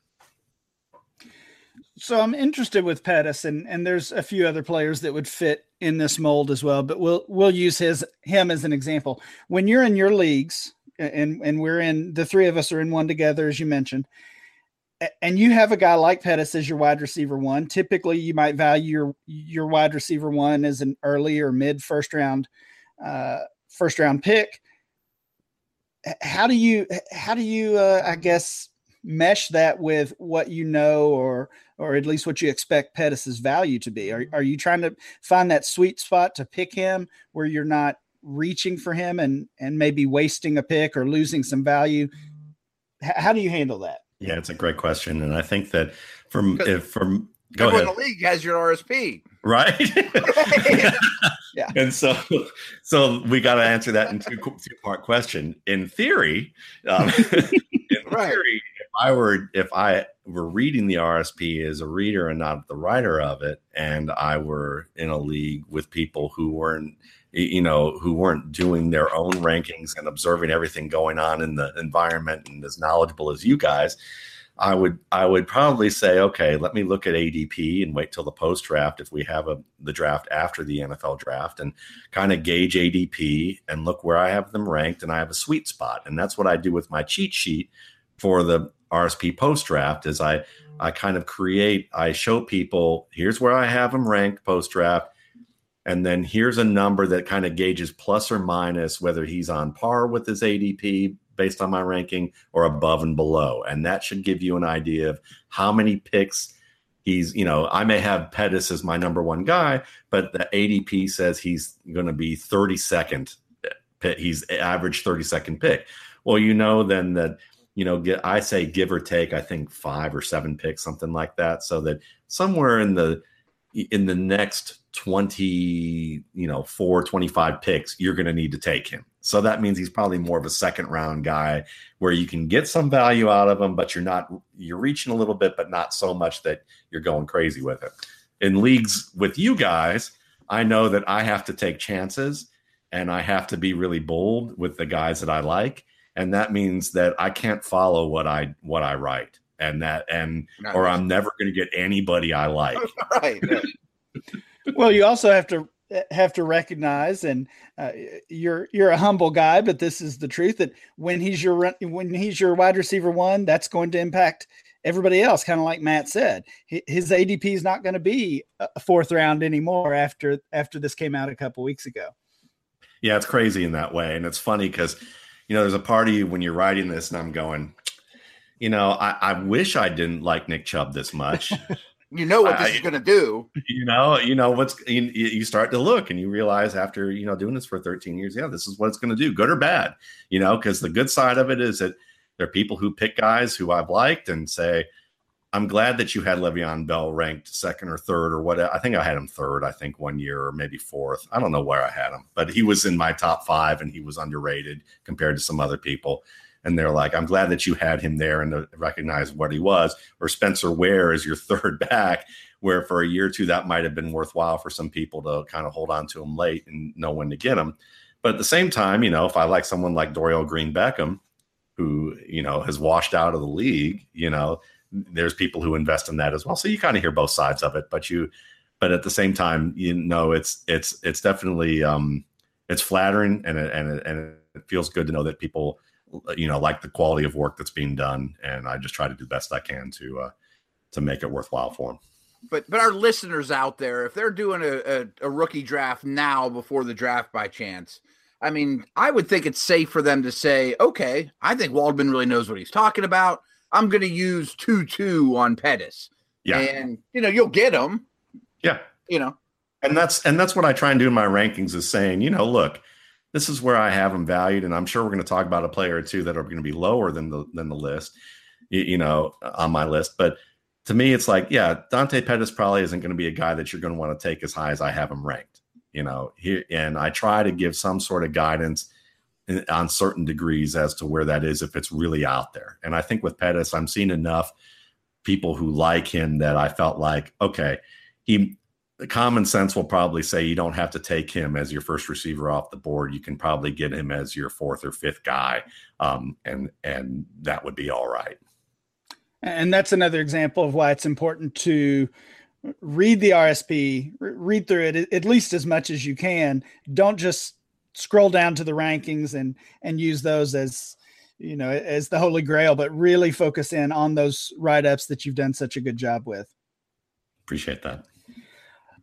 So I'm interested with Pettis, and and there's a few other players that would fit in this mold as well. But we'll we'll use his him as an example. When you're in your leagues, and and we're in the three of us are in one together, as you mentioned. And you have a guy like Pettis as your wide receiver one. Typically, you might value your your wide receiver one as an early or mid first round uh, first round pick. How do you how do you uh, I guess mesh that with what you know or or at least what you expect Pettis's value to be? Are are you trying to find that sweet spot to pick him where you're not reaching for him and and maybe wasting a pick or losing some value? H- how do you handle that? Yeah, it's a great question, and I think that from if from go ahead, the league has your RSP, right? yeah, and so so we got to answer that in two two part question. In theory, um, in right. theory, if I were if I were reading the RSP as a reader and not the writer of it, and I were in a league with people who weren't you know, who weren't doing their own rankings and observing everything going on in the environment and as knowledgeable as you guys, I would I would probably say, okay, let me look at ADP and wait till the post draft if we have a the draft after the NFL draft and kind of gauge ADP and look where I have them ranked and I have a sweet spot. And that's what I do with my cheat sheet for the RSP post draft is I I kind of create I show people here's where I have them ranked post draft and then here's a number that kind of gauges plus or minus whether he's on par with his ADP based on my ranking or above and below. And that should give you an idea of how many picks he's, you know, I may have Pettis as my number one guy, but the ADP says he's going to be 32nd. Eh, he's average 32nd pick. Well, you know, then that, you know, get, I say give or take, I think five or seven picks, something like that. So that somewhere in the, in the next 20, you know, four, 25 picks, you're going to need to take him. So that means he's probably more of a second round guy where you can get some value out of him, but you're not, you're reaching a little bit, but not so much that you're going crazy with it. In leagues with you guys, I know that I have to take chances and I have to be really bold with the guys that I like. And that means that I can't follow what I, what I write and that, and, or I'm never going to get anybody I like. right. well, you also have to have to recognize, and uh, you're you're a humble guy, but this is the truth that when he's your when he's your wide receiver one, that's going to impact everybody else. Kind of like Matt said, his ADP is not going to be a fourth round anymore after after this came out a couple weeks ago. Yeah, it's crazy in that way, and it's funny because you know there's a party when you're writing this, and I'm going, you know, I, I wish I didn't like Nick Chubb this much. you know what this I, is going to do. You know, you know what's you, you, start to look and you realize after you know doing this for 13 years, yeah, this is what it's going to do, good or bad. You know, because the good side of it is that there are people who pick guys who I've liked and say, I'm glad that you had Le'Veon Bell ranked second or third or what. I think I had him third. I think one year or maybe fourth. I don't know where I had him, but he was in my top five and he was underrated compared to some other people and they're like, I'm glad that you had him there and to recognize what he was. Or Spencer Ware is your third back, where for a year or two that might have been worthwhile for some people to kind of hold on to him late and know when to get him. But at the same time, you know, if I like someone like Dorial Green Beckham, who you know has washed out of the league, you know, there's people who invest in that as well. So you kind of hear both sides of it, but you, but at the same time, you know, it's it's it's definitely um, it's flattering and and and it feels good to know that people you know like the quality of work that's being done and i just try to do the best i can to uh to make it worthwhile for them but but our listeners out there if they're doing a, a, a rookie draft now before the draft by chance i mean i would think it's safe for them to say okay i think waldman really knows what he's talking about. I'm going to use 2-2 on pettis. Yeah. And you know you'll get them yeah. You know. And that's and that's what i try and do in my rankings is saying you know look this is where I have them valued, and I'm sure we're going to talk about a player or two that are going to be lower than the than the list, you, know, uh, on my list. But to me, it's like, yeah, Dante Pettis probably isn't going to be a guy that you're going to want to take as high as I have him ranked, you know. Here, and I try to give some sort of guidance in, on certain degrees as to where that is if it's really out there. And I think with Pettis, I'm seeing enough people who like him that I felt like, okay, he the common sense will probably say you don't have to take him as your first receiver off the board. You can probably get him as your fourth or fifth guy, um, and and that would be all right. And that's another example of why it's important to read the RSP, read through it at least as much as you can. Don't just scroll down to the rankings and and use those as you know, as the holy grail, but really focus in on those write ups that you've done such a good job with. Appreciate that.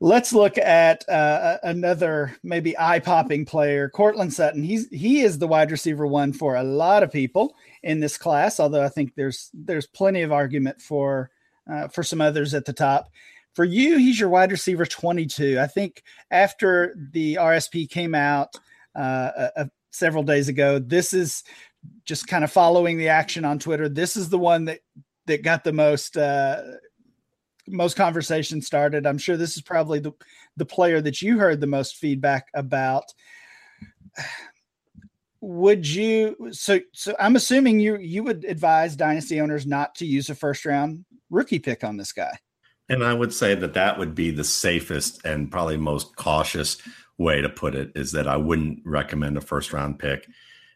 Let's look at uh, another maybe eye popping player, Courtland Sutton. He's he is the wide receiver one for a lot of people in this class. Although I think there's there's plenty of argument for uh, for some others at the top. For you, he's your wide receiver 22. I think after the RSP came out uh, uh, several days ago, this is just kind of following the action on Twitter. This is the one that that got the most uh, most conversation started. I'm sure this is probably the the player that you heard the most feedback about. Would you so so I'm assuming you you would advise dynasty owners not to use a first round rookie pick on this guy. And I would say that that would be the safest and probably most cautious way to put it is that I wouldn't recommend a first round pick.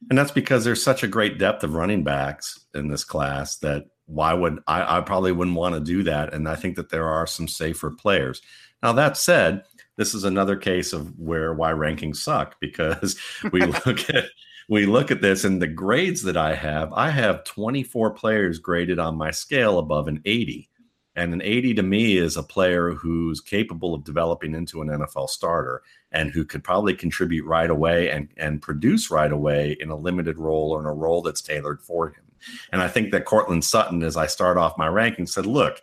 And that's because there's such a great depth of running backs in this class that why would I, I probably wouldn't want to do that. And I think that there are some safer players. Now, that said, this is another case of where why rankings suck because we look at we look at this and the grades that I have, I have 24 players graded on my scale above an 80. And an 80 to me is a player who's capable of developing into an NFL starter and who could probably contribute right away and, and produce right away in a limited role or in a role that's tailored for him. And I think that Courtland Sutton, as I start off my ranking, said, look,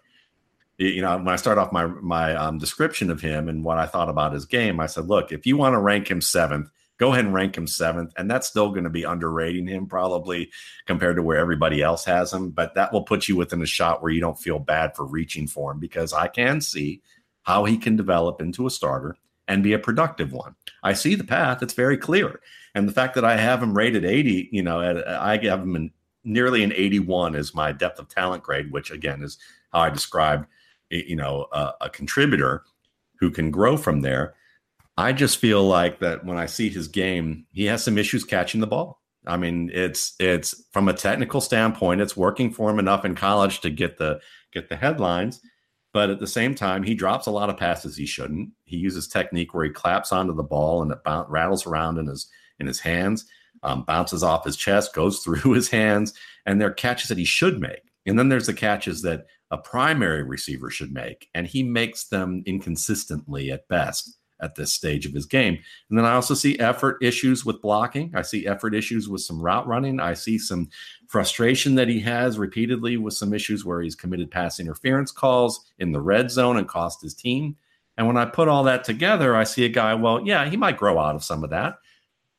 you know, when I start off my my um, description of him and what I thought about his game, I said, look, if you want to rank him seventh, go ahead and rank him seventh. And that's still going to be underrating him probably compared to where everybody else has him. But that will put you within a shot where you don't feel bad for reaching for him because I can see how he can develop into a starter and be a productive one. I see the path; it's very clear. And the fact that I have him rated 80, you know, I have him in nearly an 81 is my depth of talent grade, which again is how I described, you know, a, a contributor who can grow from there. I just feel like that when I see his game, he has some issues catching the ball. I mean, it's it's from a technical standpoint, it's working for him enough in college to get the get the headlines. But at the same time, he drops a lot of passes he shouldn't. He uses technique where he claps onto the ball and it rattles around in his in his hands, um, bounces off his chest, goes through his hands, and there are catches that he should make. And then there's the catches that a primary receiver should make, and he makes them inconsistently at best at this stage of his game. And then I also see effort issues with blocking. I see effort issues with some route running. I see some frustration that he has repeatedly with some issues where he's committed pass interference calls in the red zone and cost his team. And when I put all that together, I see a guy, well, yeah, he might grow out of some of that.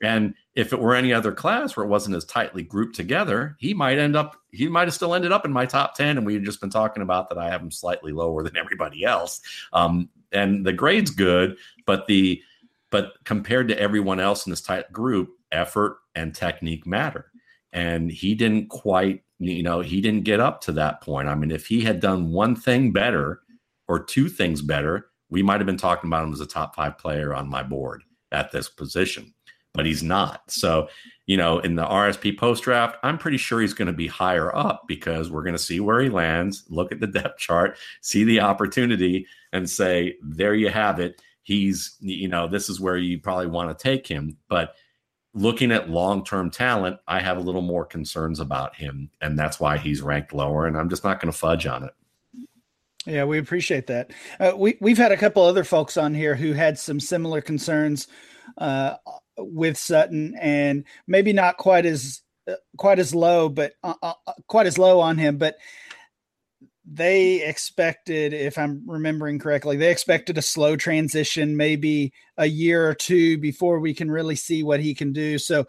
And if it were any other class where it wasn't as tightly grouped together, he might end up, he might have still ended up in my top 10. And we've just been talking about that I have him slightly lower than everybody else. Um, and the grade's good, but the, but compared to everyone else in this tight group, effort and technique matter. And he didn't quite, you know, he didn't get up to that point. I mean, if he had done one thing better or two things better, we might have been talking about him as a top five player on my board at this position but he's not. So, you know, in the RSP post draft, I'm pretty sure he's going to be higher up because we're going to see where he lands, look at the depth chart, see the opportunity, and say, there you have it. He's, you know, this is where you probably want to take him. But looking at long term talent, I have a little more concerns about him. And that's why he's ranked lower. And I'm just not going to fudge on it. Yeah, we appreciate that. Uh, we we've had a couple other folks on here who had some similar concerns uh, with Sutton, and maybe not quite as uh, quite as low, but uh, uh, uh, quite as low on him. But they expected, if I'm remembering correctly, they expected a slow transition, maybe a year or two before we can really see what he can do. So,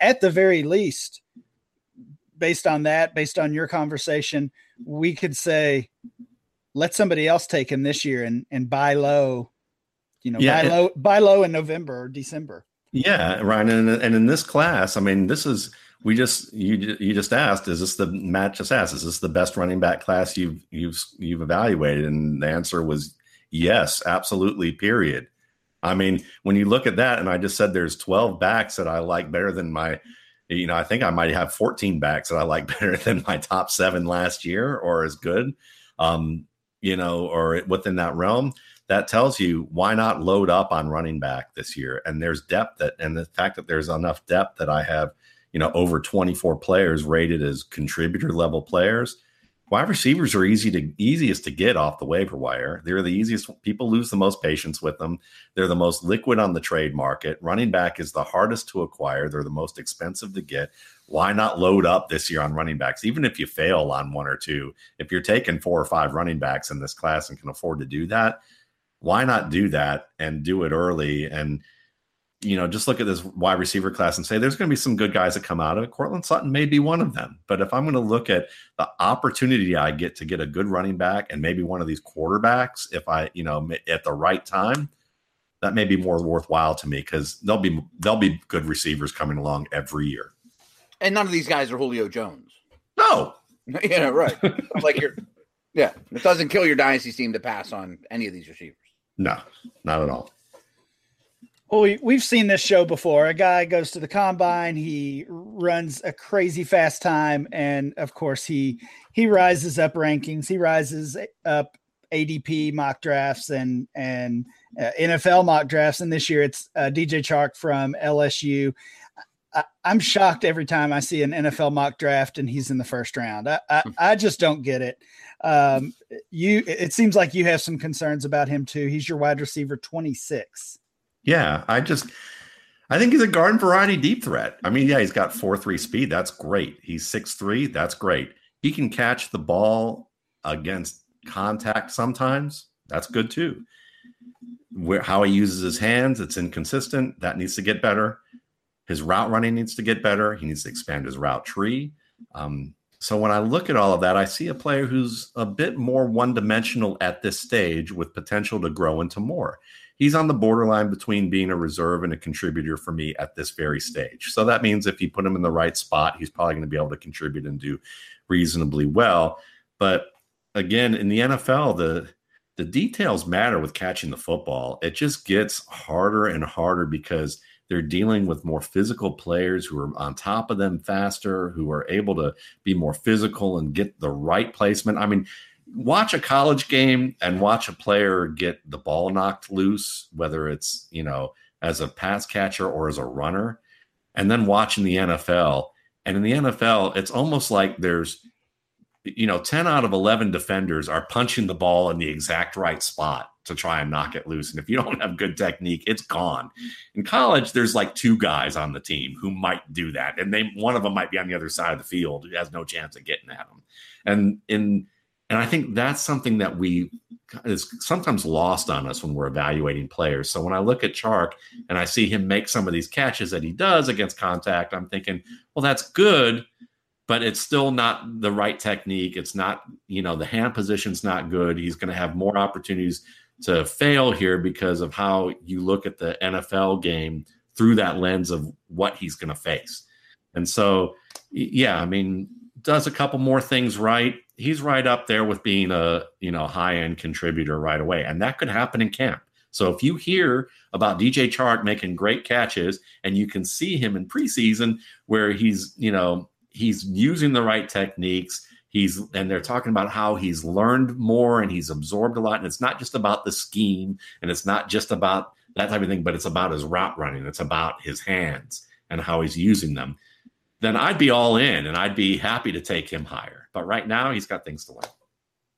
at the very least, based on that, based on your conversation, we could say, let somebody else take him this year and and buy low. You know, yeah, buy low, buy low in November or December. Yeah, Ryan, and, and in this class, I mean, this is we just you you just asked, is this the Matt just asked, is this the best running back class you've you've you've evaluated? And the answer was yes, absolutely. Period. I mean, when you look at that, and I just said there's 12 backs that I like better than my, you know, I think I might have 14 backs that I like better than my top seven last year or as good, um, you know, or within that realm that tells you why not load up on running back this year. And there's depth that, and the fact that there's enough depth that I have, you know, over 24 players rated as contributor level players. Wide receivers are easy to easiest to get off the waiver wire. They're the easiest. People lose the most patience with them. They're the most liquid on the trade market. Running back is the hardest to acquire. They're the most expensive to get. Why not load up this year on running backs? Even if you fail on one or two, if you're taking four or five running backs in this class and can afford to do that, why not do that and do it early and you know, just look at this wide receiver class and say there's going to be some good guys that come out of it. Courtland Sutton may be one of them. But if I'm going to look at the opportunity I get to get a good running back and maybe one of these quarterbacks, if I, you know, at the right time, that may be more worthwhile to me because there'll be there'll be good receivers coming along every year. And none of these guys are Julio Jones. No. yeah, right. like you're yeah, it doesn't kill your dynasty team to pass on any of these receivers. No, not at all. Well, we, have seen this show before. A guy goes to the combine, he runs a crazy fast time, and of course he he rises up rankings. He rises up ADP mock drafts and and uh, NFL mock drafts. And this year it's uh, DJ Chark from LSU. I, am shocked every time I see an NFL mock draft and he's in the first round. I I, I just don't get it. Um, you it seems like you have some concerns about him too. He's your wide receiver 26. Yeah, I just I think he's a garden variety deep threat. I mean, yeah, he's got four three speed. That's great. He's six three. That's great. He can catch the ball against contact sometimes. That's good too. Where how he uses his hands, it's inconsistent. That needs to get better. His route running needs to get better. He needs to expand his route tree. Um, so when I look at all of that, I see a player who's a bit more one dimensional at this stage with potential to grow into more he's on the borderline between being a reserve and a contributor for me at this very stage. So that means if you put him in the right spot, he's probably going to be able to contribute and do reasonably well. But again, in the NFL, the the details matter with catching the football. It just gets harder and harder because they're dealing with more physical players who are on top of them faster, who are able to be more physical and get the right placement. I mean, watch a college game and watch a player get the ball knocked loose, whether it's, you know, as a pass catcher or as a runner, and then watching the NFL. And in the NFL, it's almost like there's, you know, 10 out of 11 defenders are punching the ball in the exact right spot to try and knock it loose. And if you don't have good technique, it's gone. In college, there's like two guys on the team who might do that. And they one of them might be on the other side of the field who has no chance of getting at them. And in and I think that's something that we is sometimes lost on us when we're evaluating players. So when I look at Chark and I see him make some of these catches that he does against contact, I'm thinking, well, that's good, but it's still not the right technique. It's not, you know, the hand position's not good. He's going to have more opportunities to fail here because of how you look at the NFL game through that lens of what he's going to face. And so, yeah, I mean, does a couple more things right he's right up there with being a you know high end contributor right away, and that could happen in camp. So if you hear about DJ Chark making great catches, and you can see him in preseason where he's you know he's using the right techniques. He's and they're talking about how he's learned more and he's absorbed a lot. And it's not just about the scheme and it's not just about that type of thing, but it's about his route running. It's about his hands and how he's using them. Then I'd be all in and I'd be happy to take him higher. But right now, he's got things to learn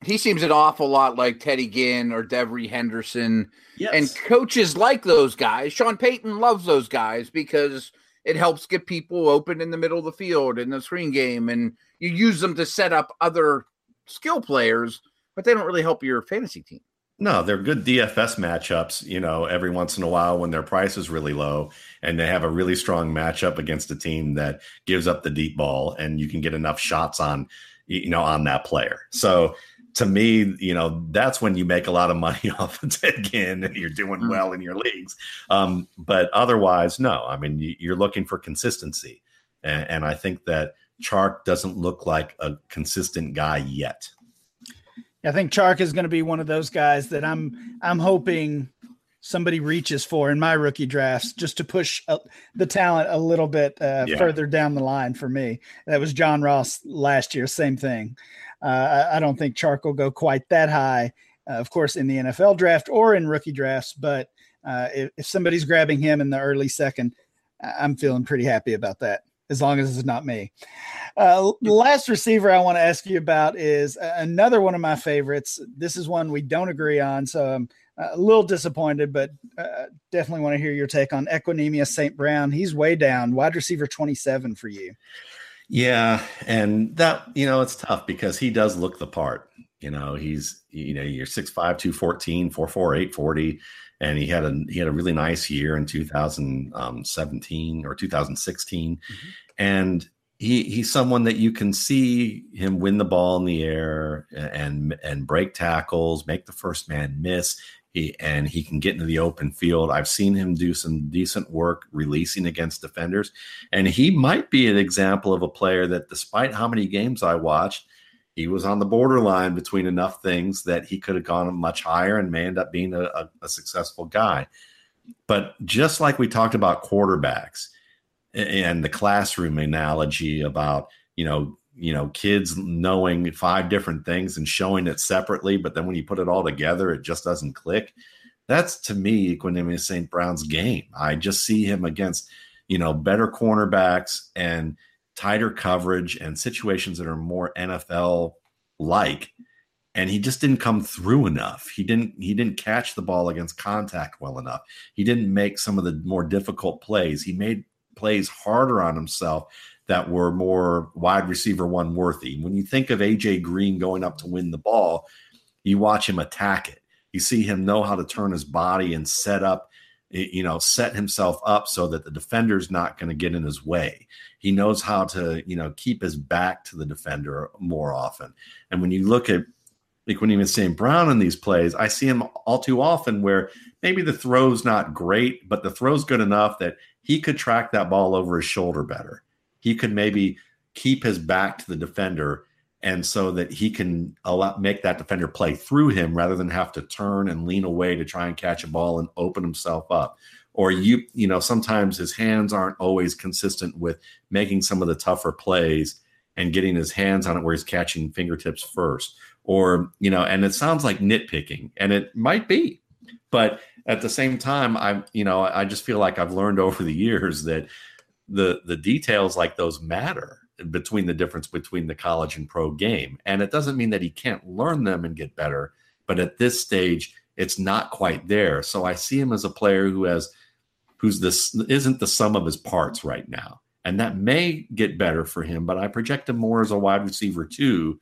He seems an awful lot like Teddy Ginn or Devery Henderson. Yes. And coaches like those guys. Sean Payton loves those guys because it helps get people open in the middle of the field in the screen game. And you use them to set up other skill players, but they don't really help your fantasy team. No, they're good DFS matchups, you know, every once in a while when their price is really low and they have a really strong matchup against a team that gives up the deep ball and you can get enough shots on you know, on that player. So to me, you know, that's when you make a lot of money off of Ted Ginn and you're doing mm. well in your leagues. Um, but otherwise, no. I mean, you're looking for consistency. And, and I think that Chark doesn't look like a consistent guy yet. I think Chark is going to be one of those guys that I'm I'm hoping somebody reaches for in my rookie drafts just to push uh, the talent a little bit uh, yeah. further down the line for me. That was John Ross last year, same thing. Uh, I, don't think Chark will go quite that high, uh, of course, in the NFL draft or in rookie drafts. But uh, if, if, somebody's grabbing him in the early second, I'm feeling pretty happy about that. as long as it's not me. Uh, the last receiver I want to ask you about is another one of my favorites. This is one we don't agree on, so I'm a little disappointed, but uh, definitely want to hear your take on Equanimeous St. Brown. He's way down, wide receiver 27 for you. Yeah, and that you know it's tough because he does look the part. You know, he's you know you're 6'5", 214, 4'4", 840, and he had a he had a really nice year in 2017 or 2016, mm-hmm. and he he's someone that you can see him win the ball in the air and and break tackles, make the first man miss. He, and he can get into the open field. I've seen him do some decent work releasing against defenders, and he might be an example of a player that, despite how many games I watched, he was on the borderline between enough things that he could have gone much higher and may end up being a, a, a successful guy. But just like we talked about quarterbacks and the classroom analogy about you know you know kids knowing five different things and showing it separately but then when you put it all together it just doesn't click. That's to me equanimeous st brown's game. I just see him against you know better cornerbacks and tighter coverage and situations that are more nfl like and he just didn't come through enough. He didn't he didn't catch the ball against contact well enough. He didn't make some of the more difficult plays. He made plays harder on himself that were more wide receiver one worthy. When you think of AJ Green going up to win the ball, you watch him attack it. You see him know how to turn his body and set up, you know, set himself up so that the defender's not going to get in his way. He knows how to, you know, keep his back to the defender more often. And when you look at like when even St. Brown in these plays, I see him all too often where maybe the throw's not great, but the throw's good enough that he could track that ball over his shoulder better he could maybe keep his back to the defender and so that he can allow, make that defender play through him rather than have to turn and lean away to try and catch a ball and open himself up. Or you you know sometimes his hands aren't always consistent with making some of the tougher plays and getting his hands on it where he's catching fingertips first. Or you know and it sounds like nitpicking and it might be but at the same time i'm you know i just feel like i've learned over the years that the the details like those matter between the difference between the college and pro game. And it doesn't mean that he can't learn them and get better, but at this stage, it's not quite there. So I see him as a player who has who's this isn't the sum of his parts right now. And that may get better for him, but I project him more as a wide receiver too.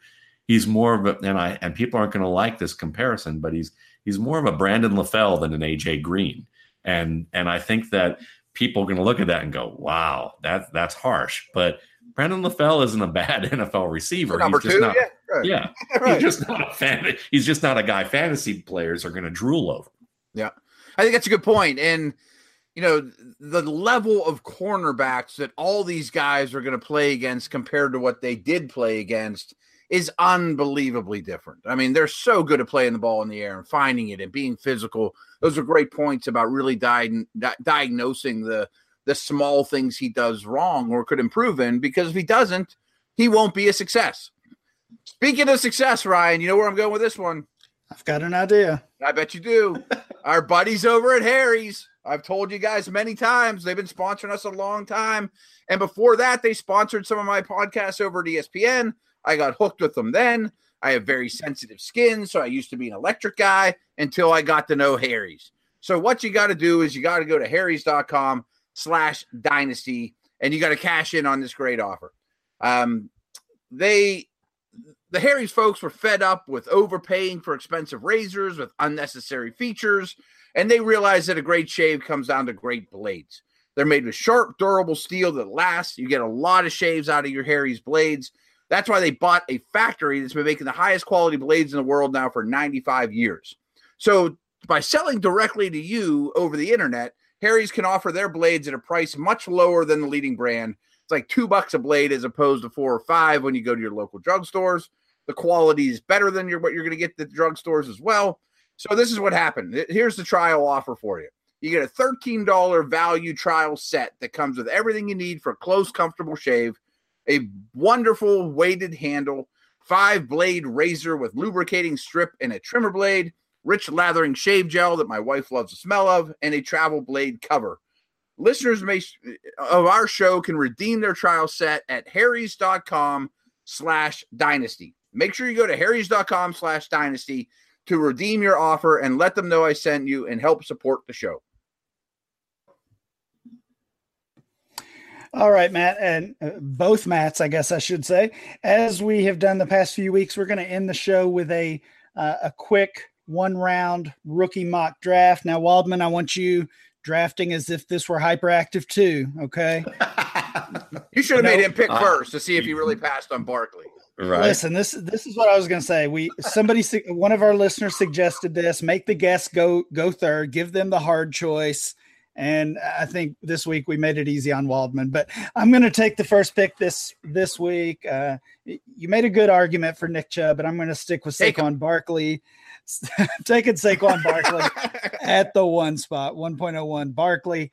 He's more of a and I and people aren't going to like this comparison, but he's he's more of a Brandon LaFell than an AJ Green. And and I think that people are going to look at that and go, "Wow, that that's harsh." But Brandon LaFell isn't a bad NFL receiver. Number he's two, not, yeah, right. yeah. right. he's just not a fan. He's just not a guy fantasy players are going to drool over. Yeah, I think that's a good point, and you know the level of cornerbacks that all these guys are going to play against compared to what they did play against is unbelievably different. I mean, they're so good at playing the ball in the air and finding it and being physical. Those are great points about really di- di- diagnosing the the small things he does wrong or could improve in because if he doesn't, he won't be a success. Speaking of success, Ryan, you know where I'm going with this one? I've got an idea. I bet you do. Our buddies over at Harry's. I've told you guys many times they've been sponsoring us a long time. And before that, they sponsored some of my podcasts over at ESPN. I got hooked with them then. I have very sensitive skin, so I used to be an electric guy until I got to know Harry's. So what you got to do is you got to go to harrys.com slash dynasty and you got to cash in on this great offer. Um, they the Harry's folks were fed up with overpaying for expensive razors with unnecessary features, and they realized that a great shave comes down to great blades. They're made with sharp, durable steel that lasts. You get a lot of shaves out of your Harry's blades. That's why they bought a factory that's been making the highest quality blades in the world now for 95 years. So by selling directly to you over the internet, Harry's can offer their blades at a price much lower than the leading brand. It's like two bucks a blade as opposed to four or five when you go to your local drugstores. The quality is better than your, what you're going to get at the drugstores as well. So this is what happened. Here's the trial offer for you. You get a $13 value trial set that comes with everything you need for a close, comfortable shave a wonderful weighted handle, five blade razor with lubricating strip and a trimmer blade, rich lathering shave gel that my wife loves the smell of, and a travel blade cover. listeners may of our show can redeem their trial set at harrys.com slash dynasty. Make sure you go to harrys.com slash dynasty to redeem your offer and let them know I sent you and help support the show. All right, Matt, and uh, both Matts, I guess I should say. As we have done the past few weeks, we're going to end the show with a uh, a quick one round rookie mock draft. Now, Waldman, I want you drafting as if this were hyperactive too. Okay. you should have no, made him pick uh, first to see if he really passed on Barkley. Right. Listen, this this is what I was going to say. We somebody one of our listeners suggested this. Make the guests go go third. Give them the hard choice. And I think this week we made it easy on Waldman. But I'm going to take the first pick this this week. Uh, you made a good argument for Nick Chubb, but I'm going to stick with Saquon Barkley. taking Saquon Barkley at the one spot, 1.01. Barkley.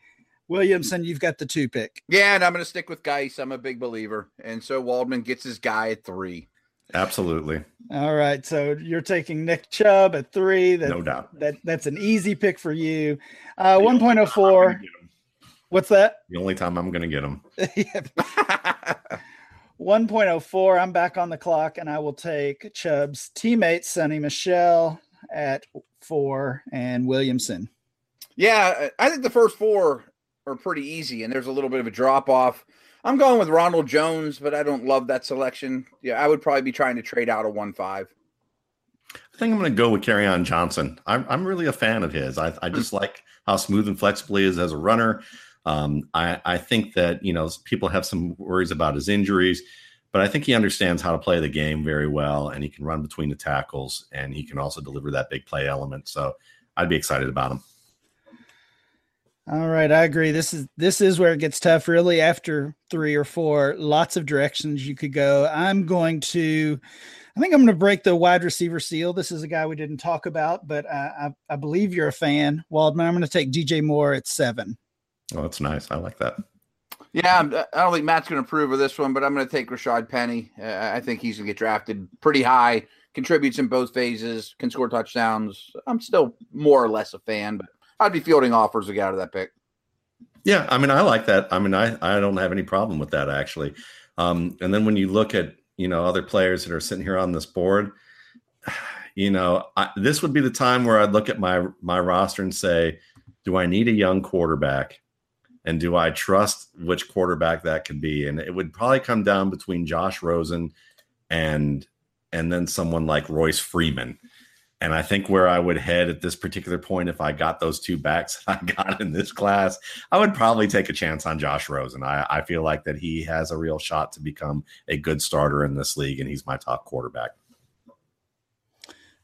Williamson, you've got the two pick. Yeah, and I'm going to stick with Guice. I'm a big believer. And so Waldman gets his guy at three. Absolutely. All right. So you're taking Nick Chubb at three. That, no doubt. That That's an easy pick for you. Uh, 1.04. What's that? The only time I'm going to get him. 1.04. I'm back on the clock, and I will take Chubb's teammate, Sony Michel at four, and Williamson. Yeah, I think the first four are pretty easy, and there's a little bit of a drop off. I'm going with Ronald Jones, but I don't love that selection. Yeah, I would probably be trying to trade out a one five. I think I'm going to go with Kerryon Johnson. I'm, I'm really a fan of his. I, I just hmm. like how smooth and flexible he is as a runner. Um, I, I think that you know people have some worries about his injuries, but I think he understands how to play the game very well, and he can run between the tackles, and he can also deliver that big play element. So I'd be excited about him. All right, I agree. This is this is where it gets tough. Really, after three or four, lots of directions you could go. I'm going to, I think I'm going to break the wide receiver seal. This is a guy we didn't talk about, but I, I, I believe you're a fan, Waldman. I'm going to take DJ Moore at seven. Oh, that's nice. I like that. Yeah, I don't think Matt's going to approve of this one, but I'm going to take Rashaad Penny. Uh, I think he's going to get drafted pretty high. Contributes in both phases, can score touchdowns. I'm still more or less a fan, but I'd be fielding offers to get out of that pick. Yeah, I mean, I like that. I mean, I I don't have any problem with that actually. Um, and then when you look at you know other players that are sitting here on this board, you know, I, this would be the time where I'd look at my my roster and say, do I need a young quarterback? And do I trust which quarterback that could be? And it would probably come down between Josh Rosen and and then someone like Royce Freeman. And I think where I would head at this particular point, if I got those two backs I got in this class, I would probably take a chance on Josh Rosen. I, I feel like that he has a real shot to become a good starter in this league, and he's my top quarterback.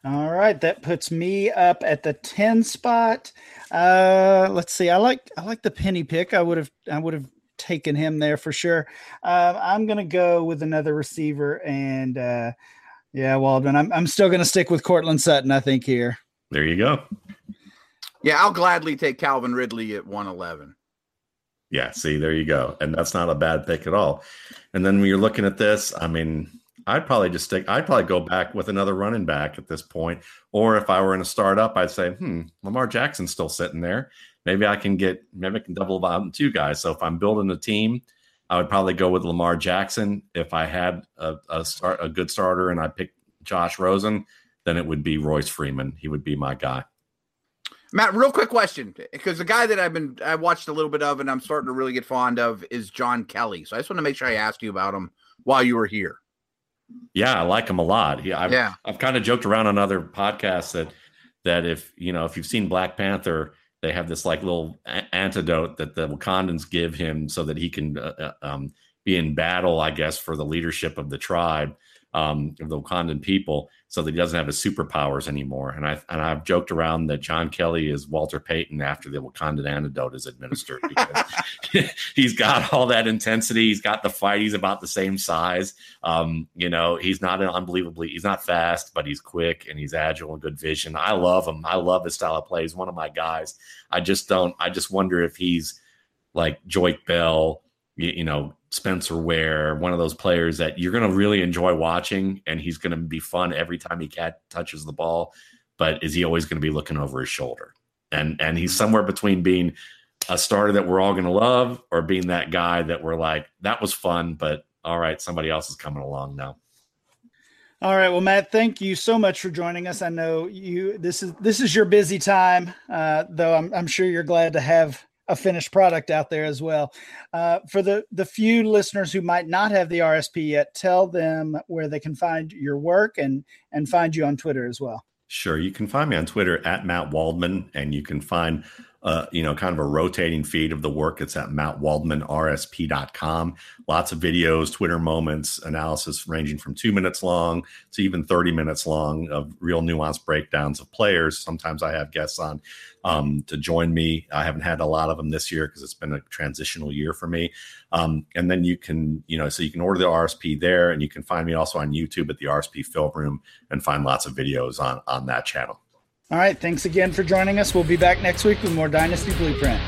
All right, that puts me up at the 10 spot. Uh let's see. I like I like the penny pick. I would have I would have taken him there for sure. Uh, I'm gonna go with another receiver and uh yeah, Waldman. I'm I'm still gonna stick with Courtland Sutton, I think, here. There you go. Yeah, I'll gladly take Calvin Ridley at 111. Yeah, see, there you go. And that's not a bad pick at all. And then when you're looking at this, I mean, I'd probably just stick, I'd probably go back with another running back at this point. Or if I were in a startup, I'd say, hmm, Lamar Jackson's still sitting there. Maybe I can get, maybe I can double out two guys. So if I'm building a team, I would probably go with Lamar Jackson. If I had a, a start, a good starter and I picked Josh Rosen, then it would be Royce Freeman. He would be my guy. Matt, real quick question, because the guy that I've been I watched a little bit of and I'm starting to really get fond of is John Kelly. So I just want to make sure I asked you about him while you were here. Yeah, I like him a lot. He, I've, yeah, I've kind of joked around on other podcasts that that if you know if you've seen Black Panther, they have this like little a- antidote that the Wakandans give him so that he can uh, uh um, be in battle, I guess, for the leadership of the tribe um, of the Wakandan people so that he doesn't have his superpowers anymore. And I and I've joked around that John Kelly is Walter Payton after the Wakandan antidote is administered because he's got all that intensity. He's got the fight. He's about the same size. Um, you know, he's not unbelievably. He's not fast, but he's quick and he's agile and good vision. I love him. I love his style of play. He's one of my guys. I just don't. I just wonder if he's like Joique Bell. You know, Spencer Ware, one of those players that you're going to really enjoy watching, and he's going to be fun every time he cat touches the ball. But is he always going to be looking over his shoulder? And and he's somewhere between being a starter that we're all going to love or being that guy that we're like, that was fun, but all right, somebody else is coming along now. All right, well, Matt, thank you so much for joining us. I know you this is this is your busy time, uh, though. I'm, I'm sure you're glad to have a finished product out there as well. Uh, for the the few listeners who might not have the RSP yet, tell them where they can find your work and and find you on Twitter as well. Sure, you can find me on Twitter at Matt Waldman, and you can find uh, you know, kind of a rotating feed of the work. It's at mattwaldmanrsp.com. Lots of videos, Twitter moments, analysis ranging from two minutes long to even 30 minutes long of real nuanced breakdowns of players. Sometimes I have guests on um, to join me. I haven't had a lot of them this year because it's been a transitional year for me. Um, and then you can, you know, so you can order the RSP there and you can find me also on YouTube at the RSP Film Room and find lots of videos on, on that channel. All right. Thanks again for joining us. We'll be back next week with more Dynasty Blueprint.